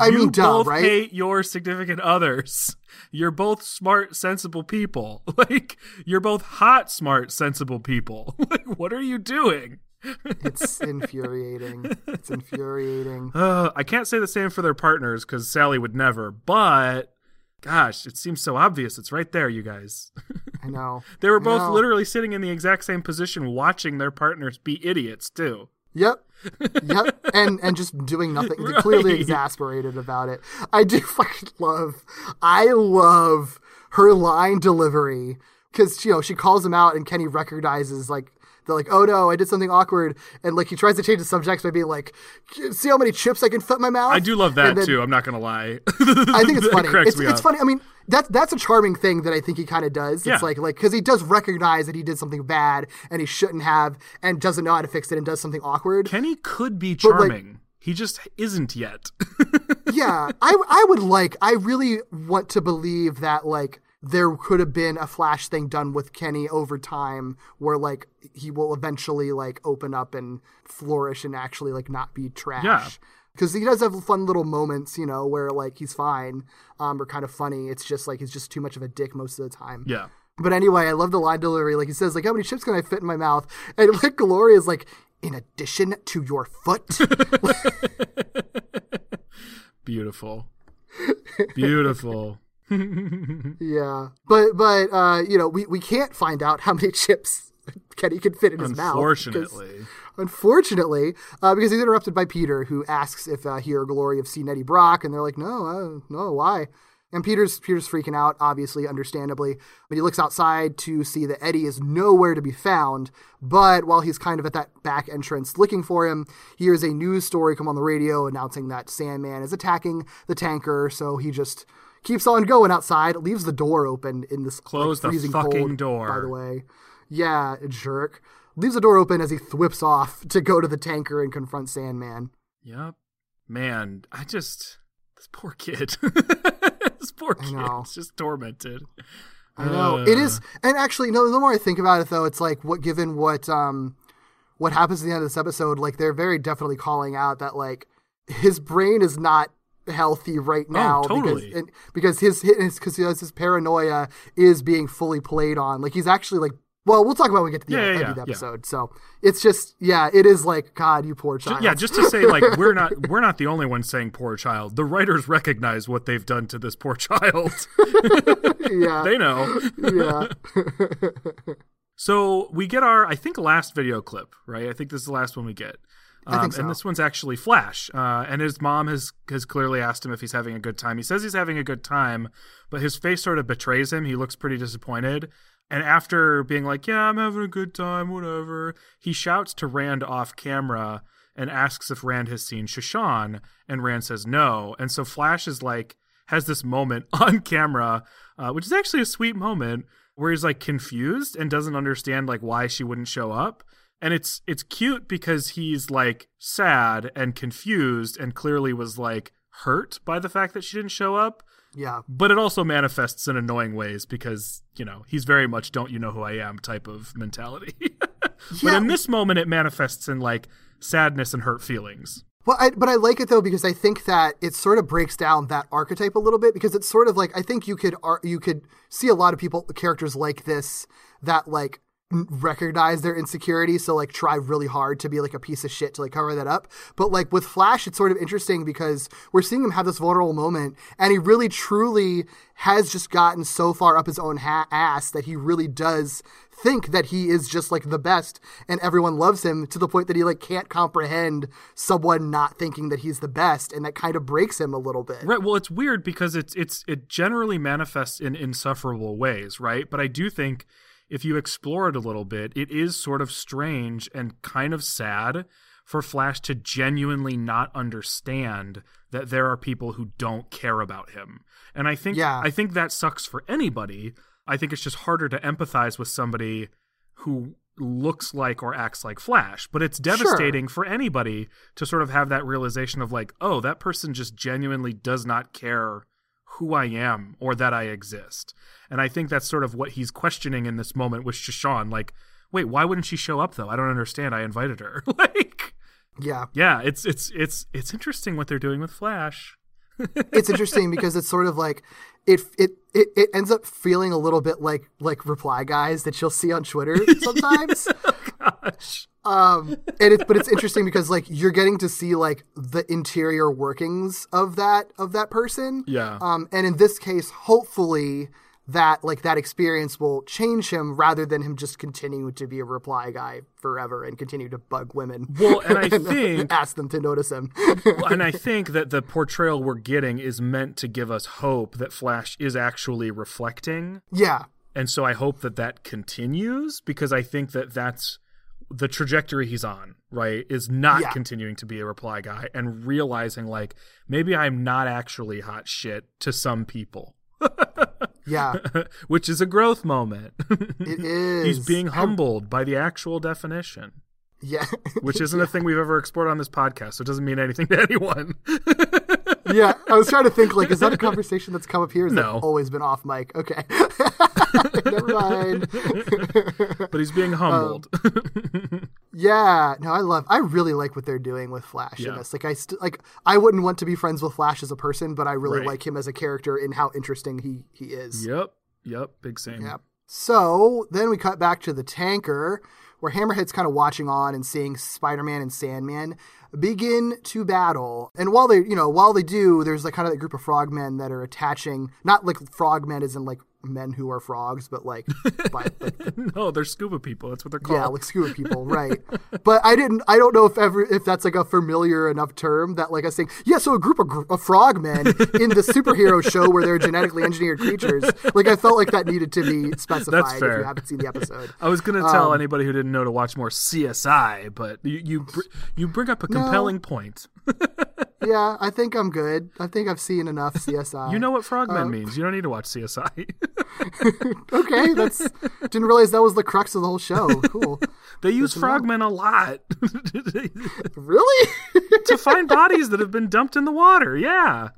I you mean, duh, both right? hate your significant others. You're both smart, sensible people. *laughs* Like you're both hot, smart, sensible people. *laughs* Like what are you doing? It's infuriating. It's infuriating. *sighs* Uh, I can't say the same for their partners because Sally would never. But gosh, it seems so obvious. It's right there, you guys. *laughs* I know. They were I both know. literally sitting in the exact same position, watching their partners be idiots too. Yep. *laughs* Yep. And and just doing nothing. They're Clearly exasperated about it. I do *laughs* fucking love I love her line delivery. Cause you know, she calls him out and Kenny recognizes like they're like, oh no, I did something awkward, and like he tries to change the subject by being like, "See how many chips I can fit in my mouth." I do love that then- too. I'm not gonna lie. I think it's *laughs* funny. cracks It's, it's funny. I mean, that's that's a charming thing that I think he kind of does. Yeah. It's like like because he does recognize that he did something bad and he shouldn't have, and doesn't know how to fix it and does something awkward. Kenny could be like- charming. he just isn't yet. *laughs* yeah, I I would like. I really want to believe that like there could have been a flash thing done with Kenny over time where like he will eventually like open up and flourish and actually like not be trash. Yeah. Because he does have fun little moments, you know, where like he's fine, um, or kind of funny. It's just like he's just too much of a dick most of the time. yeah. But anyway, I love the line delivery. Like he says, like, how many chips can I fit in my mouth? And like Gloria is like, in addition to your foot. *laughs* Beautiful. Beautiful. *laughs* yeah. But but uh, you know, we, we can't find out how many *laughs* chips Kenny can fit in his mouth. Unfortunately. Unfortunately, uh, because he's interrupted by Peter, who asks if uh, he or Glory have seen Eddie Brock, and they're like, "No, uh, no, why?" And Peter's Peter's freaking out, obviously, understandably. But he looks outside to see that Eddie is nowhere to be found. But while he's kind of at that back entrance looking for him, he hears a news story come on the radio announcing that Sandman is attacking the tanker. So he just keeps on going outside, leaves the door open in this Close like, the freezing fucking cold, door. By the way, yeah, jerk. Leaves the door open as he thwips off to go to the tanker and confront Sandman. Yep. Man, I just this poor kid. *laughs* this poor kid is just tormented. I know Uh, it is, and actually, no. The more I think about it, though, it's like what given what um what happens at the end of this episode, like they're very definitely calling out that like his brain is not healthy right oh, now Oh, totally. because and, because his his because his, his paranoia is being fully played on. Like he's actually like. Well, we'll talk about when we get to the Yeah, end, yeah, of the yeah. episode. So it's just, yeah, it is like, God, you poor child. yeah, just to say, like we're not *laughs* we're not the only ones saying poor child. The writers recognize what they've done to this poor child. *laughs* yeah, they know. yeah. *laughs* So we get our, I think, last video clip, right? I think this is the last one we get. Um, so. And this one's actually Flash. Uh, and his mom has has clearly asked him if he's having a good time. He says he's having a good time, but his face sort of betrays him. He looks pretty disappointed. And after being like, "Yeah, I'm having a good time, whatever," he shouts to Rand off camera and asks if Rand has seen Sha Shan, and Rand says no. And so Flash is like has this moment *laughs* on camera, uh, which is actually a sweet moment where he's like confused and doesn't understand like why she wouldn't show up. And it's it's cute because he's like sad and confused and clearly was like hurt by the fact that she didn't show up. Yeah. But it also manifests in annoying ways because, you know, he's very much don't you know who I am type of mentality. *laughs* but Yeah. in this moment it manifests in like sadness and hurt feelings. Well, I, but I like it though because I think that it sort of breaks down that archetype a little bit because it's sort of like I think you could you could see a lot of people characters like this that like recognize their insecurity so like try really hard to be like a piece of shit to like cover that up but like with flash it's sort of interesting because we're seeing him have this vulnerable moment and he really truly has just gotten so far up his own ha- ass that he really does think that he is just like the best and everyone loves him to the point that he like can't comprehend someone not thinking that he's the best and that kind of breaks him a little bit Right. Well, it's weird because it's it's it generally manifests in insufferable ways, right? But I do think if you explore it a little bit, it is sort of strange and kind of sad for Flash to genuinely not understand that there are people who don't care about him. And I think Yeah. I think that sucks for anybody. I think it's just harder to empathize with somebody who looks like or acts like Flash. But it's devastating for anybody to sort of have that realization of like, oh, that person just genuinely does not care who I am or that I exist. And I think that's sort of what he's questioning in this moment with Sha Shan. Like, wait, why wouldn't she show up though? I don't understand. I invited her. *laughs* like, yeah yeah, it's it's it's it's interesting what they're doing with Flash. It's interesting because it's sort of like it, it it it ends up feeling a little bit like like reply guys that you'll see on Twitter *laughs* sometimes. *laughs* Gosh. um and it's but it's interesting because like you're getting to see like the interior workings of that of that person Yeah. um and in this case hopefully that like that experience will change him rather than him just continue to be a reply guy forever and continue to bug women Well, and I *laughs* think ask them to notice him and I *laughs* think that the portrayal we're getting is meant to give us hope that Flash is actually reflecting yeah and so I hope that that continues because I think that that's the trajectory he's on, right? Is not Yeah. continuing to be a reply guy and realizing like maybe I'm not actually hot shit to some people, yeah *laughs* which is a growth moment. it *laughs* is he's being humbled by the actual definition, yeah *laughs* which isn't a thing we've ever explored on this podcast, so it doesn't mean anything to anyone. yeah, I was trying to think like, is that a conversation that's come up here? Has No. that always been off mic? Okay, *laughs* never mind. *laughs* but he's being um, humbled. *laughs* yeah, no, I love. I really like what they're doing with Flash in this. Like, I st- like. I wouldn't want to be friends with Flash as a person, but I really Right. like him as a character and how interesting he he is. yep, yep, big same. Yep. So then we cut back to the tanker, where Hammerhead's kind of watching on and seeing Spider-Man and Sandman begin to battle. And while they, you know, while they do, there's like kind of that group of frogmen that are attaching, not like frogmen as in like men who are frogs, but like, *laughs* by, like No, they're scuba people. That's what they're called. yeah, like scuba people, *laughs* right? but I didn't. I don't know if ever if that's like a familiar enough term that like I saying. Yeah, so a group of, gr- of frogmen in the superhero *laughs* show where they're genetically engineered creatures. Like I felt like that needed to be specified That's fair. you haven't seen the episode. I was gonna tell Um, anybody who didn't know to watch more CSI, but you you, br- you bring up a compelling point. Yeah, I think I'm good. I think I've seen enough *laughs* CSI. You know what frogman Um, means. You don't need to watch CSI. *laughs* Okay, that's didn't realize that was the crux of the whole show. *laughs* Cool. they use frogmen a lot really? to find bodies that have been dumped in the water. Yeah.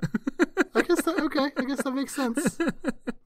I guess that, okay. I guess that makes sense.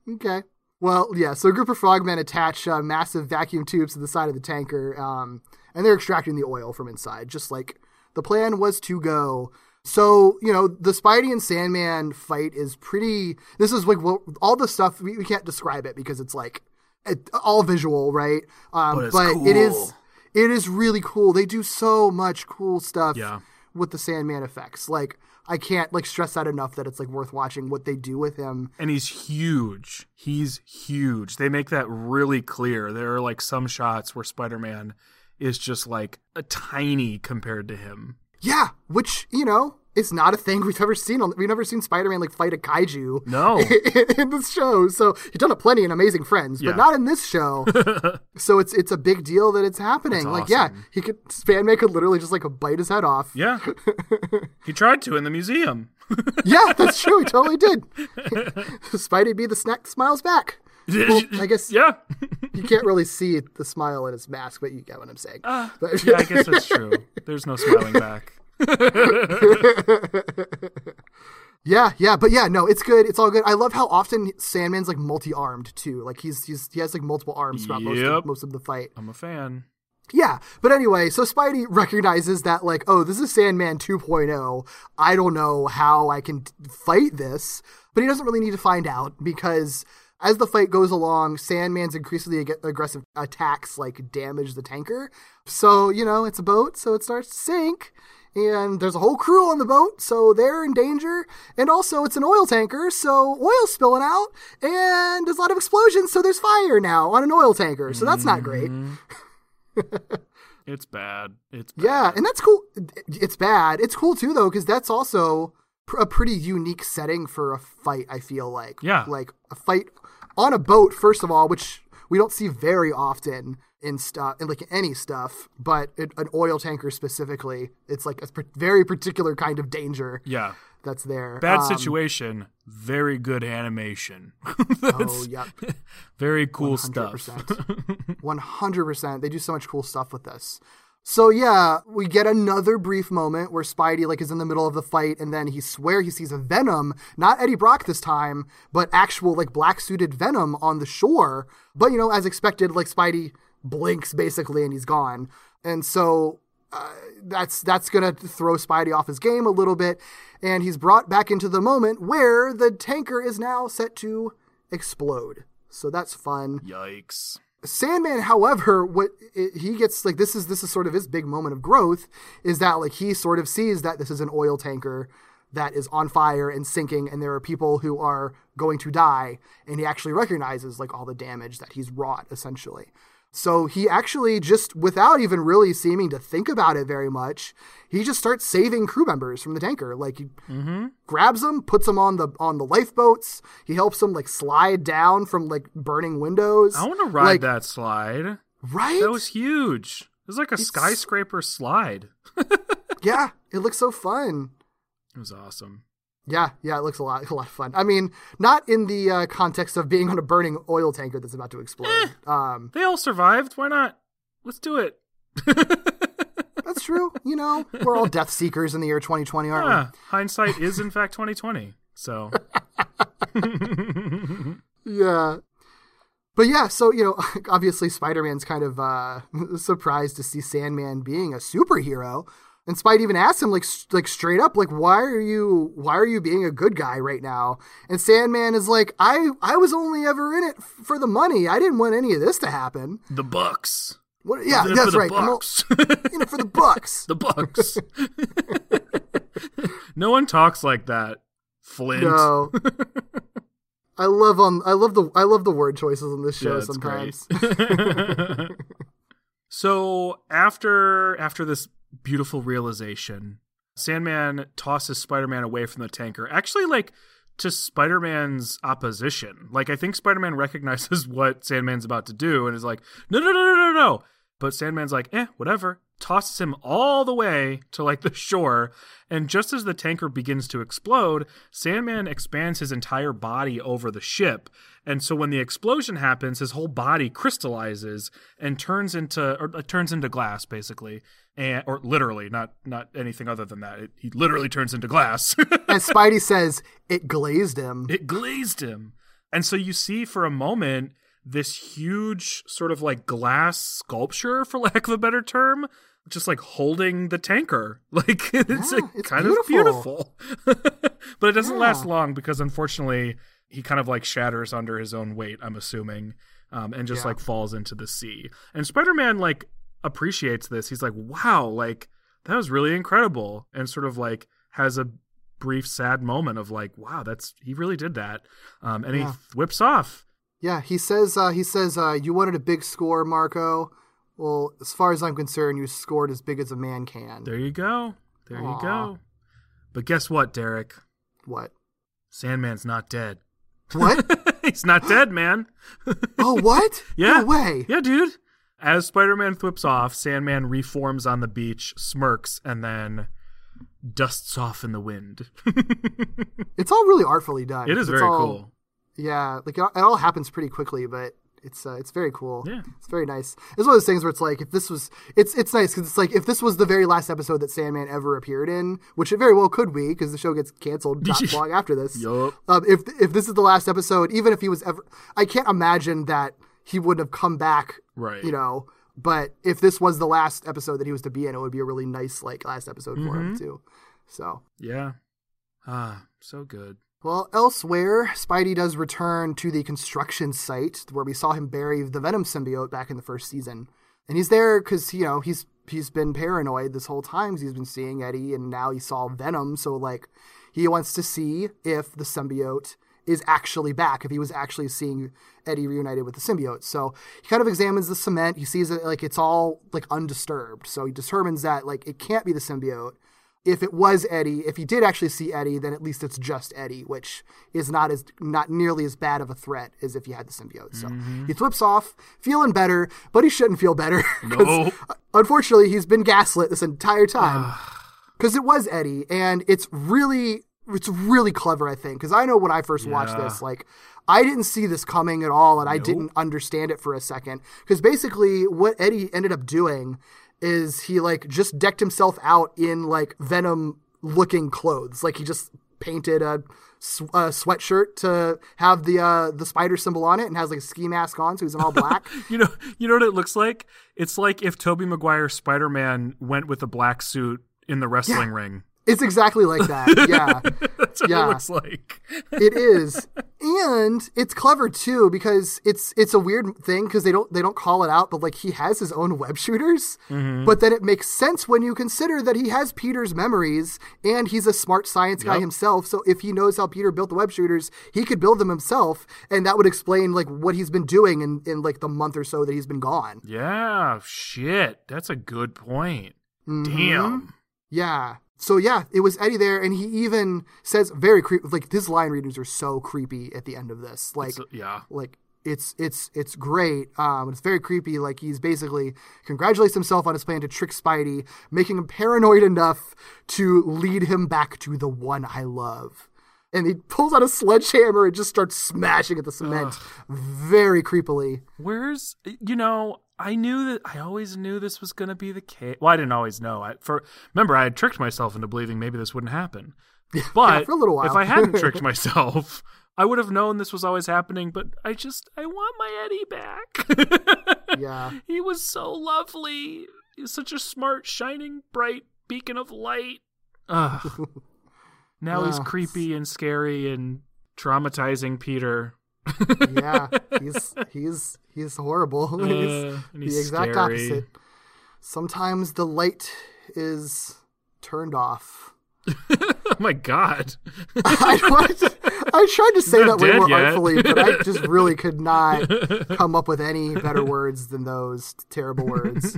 Okay. Well, yeah. So a group of frogmen attach uh, massive vacuum tubes to the side of the tanker, um, and they're extracting the oil from inside, just like the plan was to go. So you know, the Spidey and Sandman fight is pretty. This is like all the stuff we, we can't describe it because it's like it, all visual, right? Um, But it's it is cool. it is really cool. They do so much cool stuff Yeah. with the Sandman effects. Like I can't like stress that enough that it's like worth watching what they do with him. And he's huge. He's huge. They make that really clear. There are like some shots where Spider Man is just like a tiny compared to him. Yeah, which you know it's not a thing *laughs* we've ever seen. We've never seen Spider-Man like fight a kaiju. No. *laughs* in this show. So he's done it plenty in Amazing Friends, Yeah. but not in this show. *laughs* so it's it's a big deal that it's happening. That's like, yeah, he could Sandman could literally just like bite his head off. Yeah. he tried to in the museum. Yeah, that's true. He totally did. Spidey be the snack that smiles back. Well, *laughs* I guess Yeah. you can't really see the smile in his mask, but you get what I'm saying. Uh, but- Yeah, I guess that's true. There's no smiling back. *laughs* Yeah, yeah, but yeah, no, it's good. It's all good. I love how often Sandman's like multi-armed too. Like he's he's he has like multiple arms throughout most Yep. of, most of the fight. I'm a fan. Yeah, but anyway, so Spidey recognizes that like, oh, this is Sandman 2.0. I don't know how I can t- fight this, but he doesn't really need to find out because as the fight goes along, Sandman's increasingly ag- aggressive attacks like damage the tanker. So you know it's a boat, so it starts to sink. And there's a whole crew on the boat, so they're in danger. And also, it's an oil tanker, so oil's spilling out, and there's a lot of explosions, so there's fire now on an oil tanker. So that's not great. Mm-hmm. *laughs* It's bad. It's bad. Yeah, and that's cool. It's bad. It's cool too, though, because that's also a pretty unique setting for a fight. I feel like, Yeah. like a fight on a boat. First of all, which we don't see very often in stuff, in like any stuff, but it, an oil tanker specifically, it's like a very particular kind of danger Yeah. that's there. Bad Um, situation. Very good animation. *laughs* Oh, yep. *laughs* very cool stuff. 100%. 100%. *laughs* They do so much cool stuff with this. So yeah, we get another brief moment where Spidey like is in the middle of the fight and then he swear he sees a Venom, not Eddie Brock this time, but actual like black suited Venom on the shore. But you know, as expected, like Spidey blinks basically and he's gone. And so uh, that's that's gonna throw Spidey off his game a little bit, and he's brought back into the moment where the tanker is now set to explode. So that's fun. Yikes. Sandman, however, what he gets like this is this is sort of his big moment of growth is that like he sort of sees that this is an oil tanker that is on fire and sinking and there are people who are going to die and he actually recognizes like all the damage that he's wrought essentially. So he actually just without even really seeming to think about it very much, he just starts saving crew members from the tanker. Like he mm-hmm. grabs them, puts them on the on the lifeboats. He helps them like slide down from like burning windows. I want to ride Like, that slide. Right? That was huge. It was like a skyscraper slide. *laughs* yeah, it looks so fun. It was awesome. Yeah, yeah, it looks a lot, *laughs* a lot of fun. I mean, not in the uh, context of being on a burning oil tanker that's about to explode. Eh. Um, They all survived. Why not? Let's do it. *laughs* that's true. You know, we're all death seekers in the year 2020, aren't Yeah, hindsight is in fact 2020. So? *laughs* Yeah. But yeah, so you know, obviously Spider-Man's kind of uh, surprised to see Sandman being a superhero, and Spidey even asks him like like straight up like why are you why are you being a good guy right now? And Sandman is like I I was only ever in it for the money. I didn't want any of this to happen. the Bucks. What? Yeah, I'm in it that's for the right. Bucks. *laughs* *laughs* in it for the bucks. the Bucks. *laughs* no one talks like that. Flint. No. I love um I love the I love the word choices on this show Yeah, sometimes. so after after this beautiful realization, Sandman tosses Spider-Man away from the tanker. Actually, like to Spider-Man's opposition. Like I think Spider-Man *laughs* recognizes what Sandman's about to do and is like, no, no, no, no, no, no. But Sandman's like, eh, whatever. Tosses him all the way to like the shore. And just as the tanker begins to explode, Sandman expands his entire body over the ship. And so when the explosion happens, his whole body crystallizes and turns into or uh, turns into glass, basically, and or literally, not not anything other than that. It, he literally turns into glass. *laughs* As Spidey says, it glazed him. it glazed him. And so you see for a moment this huge sort of like glass sculpture, for lack of a better term, just like holding the tanker. *laughs* Like it's Yeah, like it's kind beautiful. of beautiful. *laughs* but it doesn't Yeah. last long because unfortunately he kind of like shatters under his own weight, I'm assuming. Um, and just Yeah. like falls into the sea. And Spider Man like appreciates this. He's like, wow, like that was really incredible. And sort of like has a brief sad moment of like, wow, that's he really did that. Um, and he whips off. Yeah, he says uh, he says uh, you wanted a big score, Marko. Well, as far as I'm concerned, you scored as big as a man can. There you go. There you go. But guess what, Derek? What? Sandman's not dead. What? *laughs* He's not dead, man. oh, what? *laughs* Yeah. No way. Yeah, dude. As Spider Man flips off, Sandman reforms on the beach, smirks, and then dusts off in the wind. *laughs* It's all really artfully done. it is It's very all- cool. Yeah, like it all happens pretty quickly, but it's uh, it's very cool. Yeah. it's very nice. It's one of those things where it's like if this was it's it's nice because it's like if this was the very last episode that Sandman ever appeared in, which it very well could be because the show gets canceled *laughs* not long after this. Yup. Um, if if this is the last episode, even if he was ever, I can't imagine that he wouldn't have come back. Right. You know, but if this was the last episode that he was to be in, it would be a really nice like last episode for Mm-hmm. him too. So Yeah. Ah, so good. Well, elsewhere, Spidey does return to the construction site where we saw him bury the Venom symbiote back in the first season, and he's there because you know he's he's been paranoid this whole time. He's been seeing Eddie, and now he saw Venom, so like he wants to see if the symbiote is actually back, if he was actually seeing Eddie reunited with the symbiote. So he kind of examines the cement. He sees it like it's all like undisturbed. So he determines that like it can't be the symbiote if it was Eddie, if he did actually see Eddie, then at least it's just Eddie, which is not as not nearly as bad of a threat as if he had the symbiote. So mm-hmm. he flips off, feeling better, but he shouldn't feel better. *laughs* No. Uh, unfortunately, he's been gaslit this entire time because it was Eddie, and it's really it's really clever. I think because I know when I first watched this, like I didn't see this coming at all, and I didn't understand it for a second. Because basically, what Eddie ended up doing is he like just decked himself out in like Venom looking clothes, like he just painted a sweatshirt to have the uh, the spider symbol on it, and has like a ski mask on, so he's in all black. *laughs* You know, you know what it looks like? It's like if Tobey Maguire Spider Man went with a black suit in the wrestling ring. It's exactly like that. *laughs* Yeah. That's what Yeah. it looks like. it is and it's clever too because it's it's a weird thing because they don't they don't call it out but like he has his own web shooters but then it makes sense when you consider that he has peter's memories and he's a smart science guy Yep. himself so if he knows how peter built the web shooters he could build them himself and that would explain like what he's been doing in in like the month or so that he's been gone Yeah, shit. That's a good point. Mm-hmm. Damn. Yeah. So yeah, it was Eddie there, and he even says very creepy. Like his line readings are so creepy at the end of this. Like, So- yeah. like it's it's it's great. Um, it's very creepy. Like he's basically congratulates himself on his plan to trick Spidey, making him paranoid enough to lead him back to the one I love. And he pulls out a sledgehammer and just starts smashing at the cement, very creepily. Where's you know, I knew that I always knew this was gonna be the case. Well, I didn't always know. I for remember I had tricked myself into believing maybe this wouldn't happen. *laughs* But for a little while. if I hadn't tricked *laughs* myself, I would have known this was always happening, but I just I want my Eddie back. *laughs* Yeah. he was so lovely. He's such a smart, shining, bright beacon of light. Ugh. now he's Ah. creepy and scary and traumatizing Peter. Yeah, *laughs* he's he's he's horrible. *laughs* Uh, he's the exact scary. opposite. Sometimes the light is turned off. *laughs* *laughs* Oh my god. I, *laughs* tried- I tried to say not that way more yet. artfully, but I just *laughs* really could not come up with any better words than those terrible words.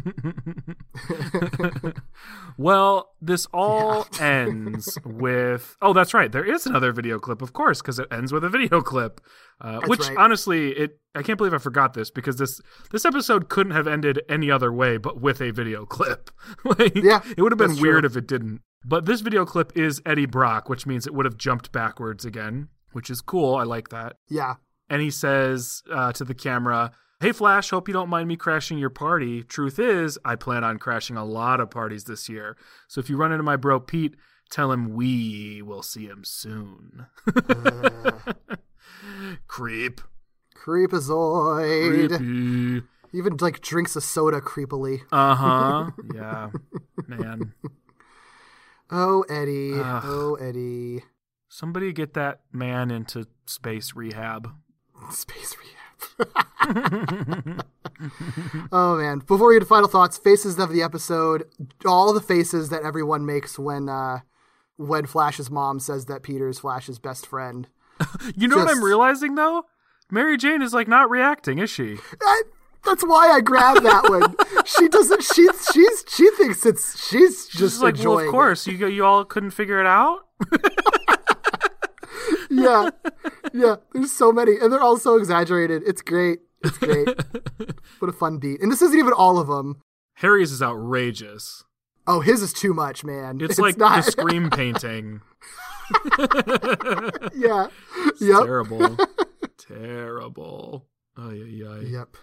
Well, this all ends with. Oh, that's right. There is another video clip, of course, because it ends with a video clip. Uh, which right. honestly, it I can't believe I forgot this because this this episode couldn't have ended any other way but with a video clip. like, Yeah, it would have been weird true. if it didn't. But this video clip is Eddie Brock, which means it would have jumped backwards again, which is cool. I like that. Yeah, and he says uh, to the camera, Hey Flash, hope you don't mind me crashing your party. Truth is, I plan on crashing a lot of parties this year. So if you run into my bro Pete, tell him we will see him soon. *laughs* Creep. creepazoid. Creepy. Even like drinks a soda creepily. Uh huh. *laughs* Yeah. Man. Oh Eddie, Ugh. oh Eddie, Somebody get that man into space rehab. *laughs* space rehab. *laughs* oh man! Before we get to final thoughts, faces of the episode, all the faces that everyone makes when uh, when Flash's mom says that Peter is Flash's best friend. *laughs* You know what I'm realizing though? Mary Jane is like not reacting, is she? I, That's why I grabbed that one. She doesn't. She she's she thinks it's she's She's just like, well, of it. course, you you all couldn't figure it out. *laughs* Yeah, yeah. There's so many, and they're all so exaggerated. It's great. It's great. *laughs* what a fun beat. And this isn't even all of them. Harry's is outrageous. Oh, his is too much, man. It's, like not. the *laughs* scream painting. yeah. Yep. Terrible. Terrible. Oh yeah, yeah. Yep.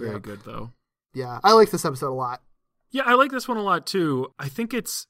Very Yep. good though. Yeah, I like this episode a lot. Yeah, I like this one a lot too. I think it's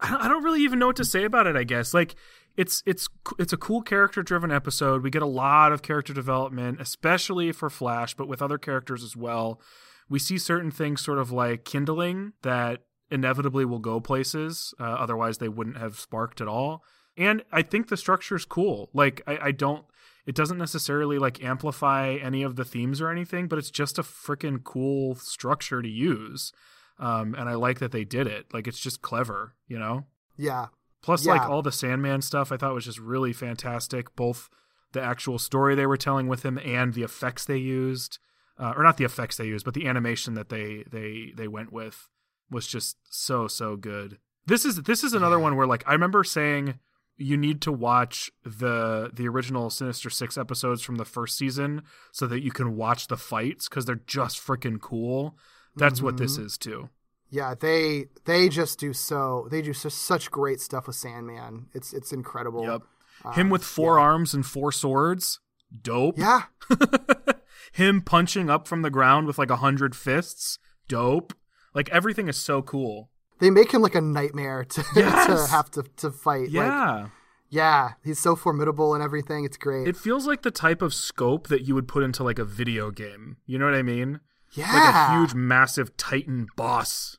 I don't, really even know what to say about it, I guess. Like it's it's it's a cool character driven episode. We get a lot of character development, especially for Flash, but with other characters as well. We see certain things sort of like kindling that inevitably will go places. Uh, otherwise, they wouldn't have sparked at all. And I think the structure's cool. Like I, I don't. It doesn't necessarily like amplify any of the themes or anything, but it's just a freaking cool structure to use. Um, and I like that they did it. Like it's just clever, you know. Yeah. Plus, like all the Sandman stuff, I thought was just really fantastic. Both the actual story they were telling with him and the effects they used, uh, or not the effects they used, but the animation that they they they went with was just so so good. This is this is another one where like I remember saying you need to watch the the original Sinister Six episodes from the first season so that you can watch the fights because they're just freaking cool. That's what this Mm-hmm. is too. Yeah, they they just do so they do so, such great stuff with Sandman. It's it's incredible. Yep. Him with four arms and four swords, dope. Yeah. *laughs* Him punching up from the ground with like a hundred fists, dope. Like everything is so cool. They make him like a nightmare to, *laughs* to have to, to fight. Like, Yeah. yeah, he's so formidable and everything. It's great. it feels like the type of scope that you would put into like a video game. You know what I mean? yeah. Like a huge, massive Titan boss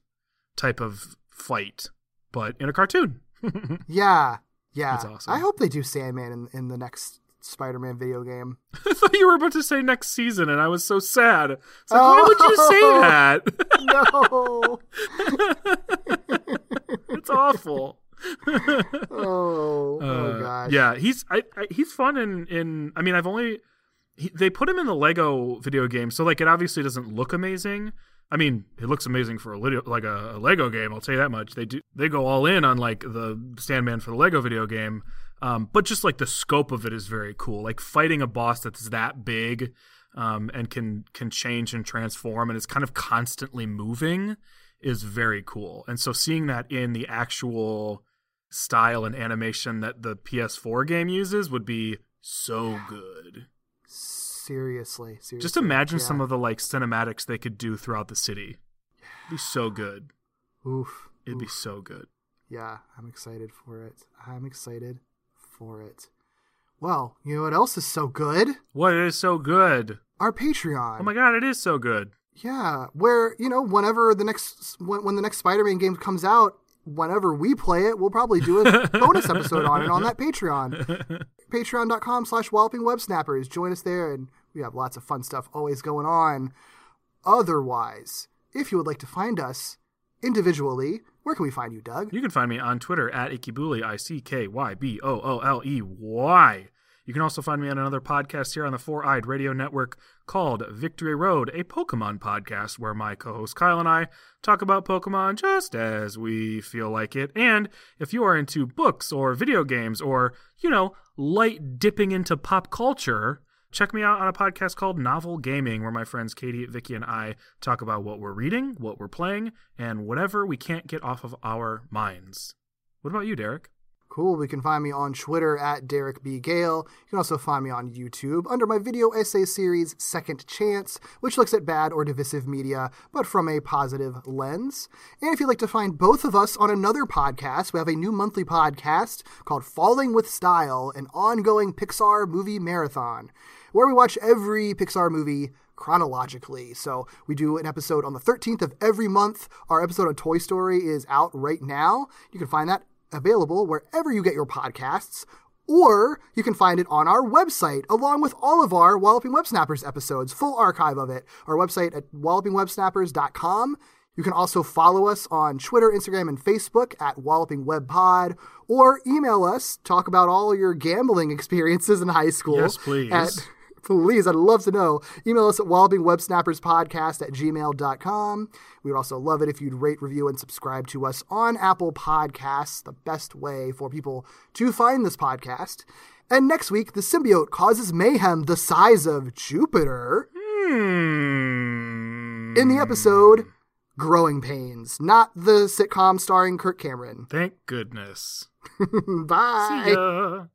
type of fight, but in a cartoon. *laughs* Yeah. Yeah. That's awesome. I hope they do Sandman in, in the next Spider Man video game. *laughs* I thought you were about to say next season, and I was so sad. It's like, why would you say that? *laughs* no. *laughs* it's awful. Oh, oh Uh, gosh. Yeah, he's I, I he's fun in in. I mean, I've only he, they put him in the Lego video game, so like it obviously doesn't look amazing. I mean, it looks amazing for a like a, a Lego game. I'll tell you that much. They do they go all in on like the Sandman for the Lego video game, um, but just like the scope of it is very cool. Like fighting a boss that's that big um, and can can change and transform and is kind of constantly moving is very cool. And so seeing that in the actual style and animation that the PS4 game uses would be so good. Seriously. Seriously. Just imagine Yeah. some of the like cinematics they could do throughout the city. It'd be so good. Oof. It'd be so good. Yeah, I'm excited for it. I'm excited for it. Well, you know what else is so good? What is so good. Our Patreon. Oh my god, it is so good. Yeah, where you know whenever the next when, when the next Spider-Man game comes out, whenever we play it, we'll probably do a *laughs* bonus episode on it on that Patreon. *laughs* Patreon.com slash walloping web snappers. Join us there and we have lots of fun stuff always going on. Otherwise, if you would like to find us individually, where can we find you, Doug? You can find me on Twitter at Ickybooley, I C K Y B O O L E Y. You can also find me on another podcast here on the Four Eyed Radio Network called Victory Road, a Pokemon podcast where my co host Kyle and I talk about Pokemon just as we feel like it. And if you are into books or video games or, you know, light dipping into pop culture, check me out on a podcast called Novel Gaming, where my friends Katie, Vicky, and I talk about what we're reading, what we're playing, and whatever we can't get off of our minds. What about you, Derek? Cool. You can find me on Twitter at Derek B. Gale. You can also find me on YouTube under my video essay series Second Chance, which looks at bad or divisive media, but from a positive lens. And if you'd like to find both of us on another podcast, we have a new monthly podcast called Falling with Style, an ongoing Pixar movie marathon, where we watch every Pixar movie chronologically. So we do an episode on the 13th of every month. Our episode on Toy Story is out right now. You can find that available wherever you get your podcasts, or you can find it on our website along with all of our Walloping Web Snappers episodes, full archive of it. Our website at wallopingwebsnappers.com. You can also follow us on Twitter, Instagram, and Facebook at Walloping Web Pod, or email us, talk about all your gambling *laughs* experiences in high school. Yes, please. At Please, I'd love to know. Email us at wallopingwebsnapperspodcast at gmail.com. We would also love it if you'd rate, review, and subscribe to us on Apple Podcasts, the best way for people to find this podcast. And next week, the symbiote causes mayhem the size of Jupiter Hmm. in the episode Growing Pains, not the sitcom starring Kirk Cameron. Thank goodness. *laughs* Bye.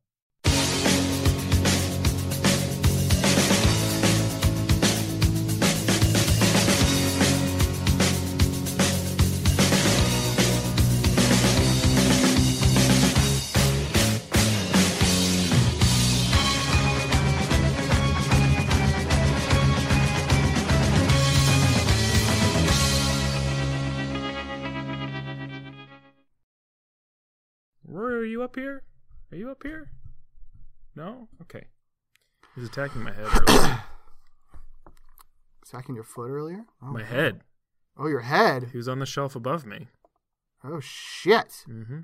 Rory, are you up here? Are you up here? No? Okay. He's attacking my head earlier. Attacking your foot earlier? Oh, my head. Oh, your head. He was on the shelf above me. Oh, shit. Mm-hmm.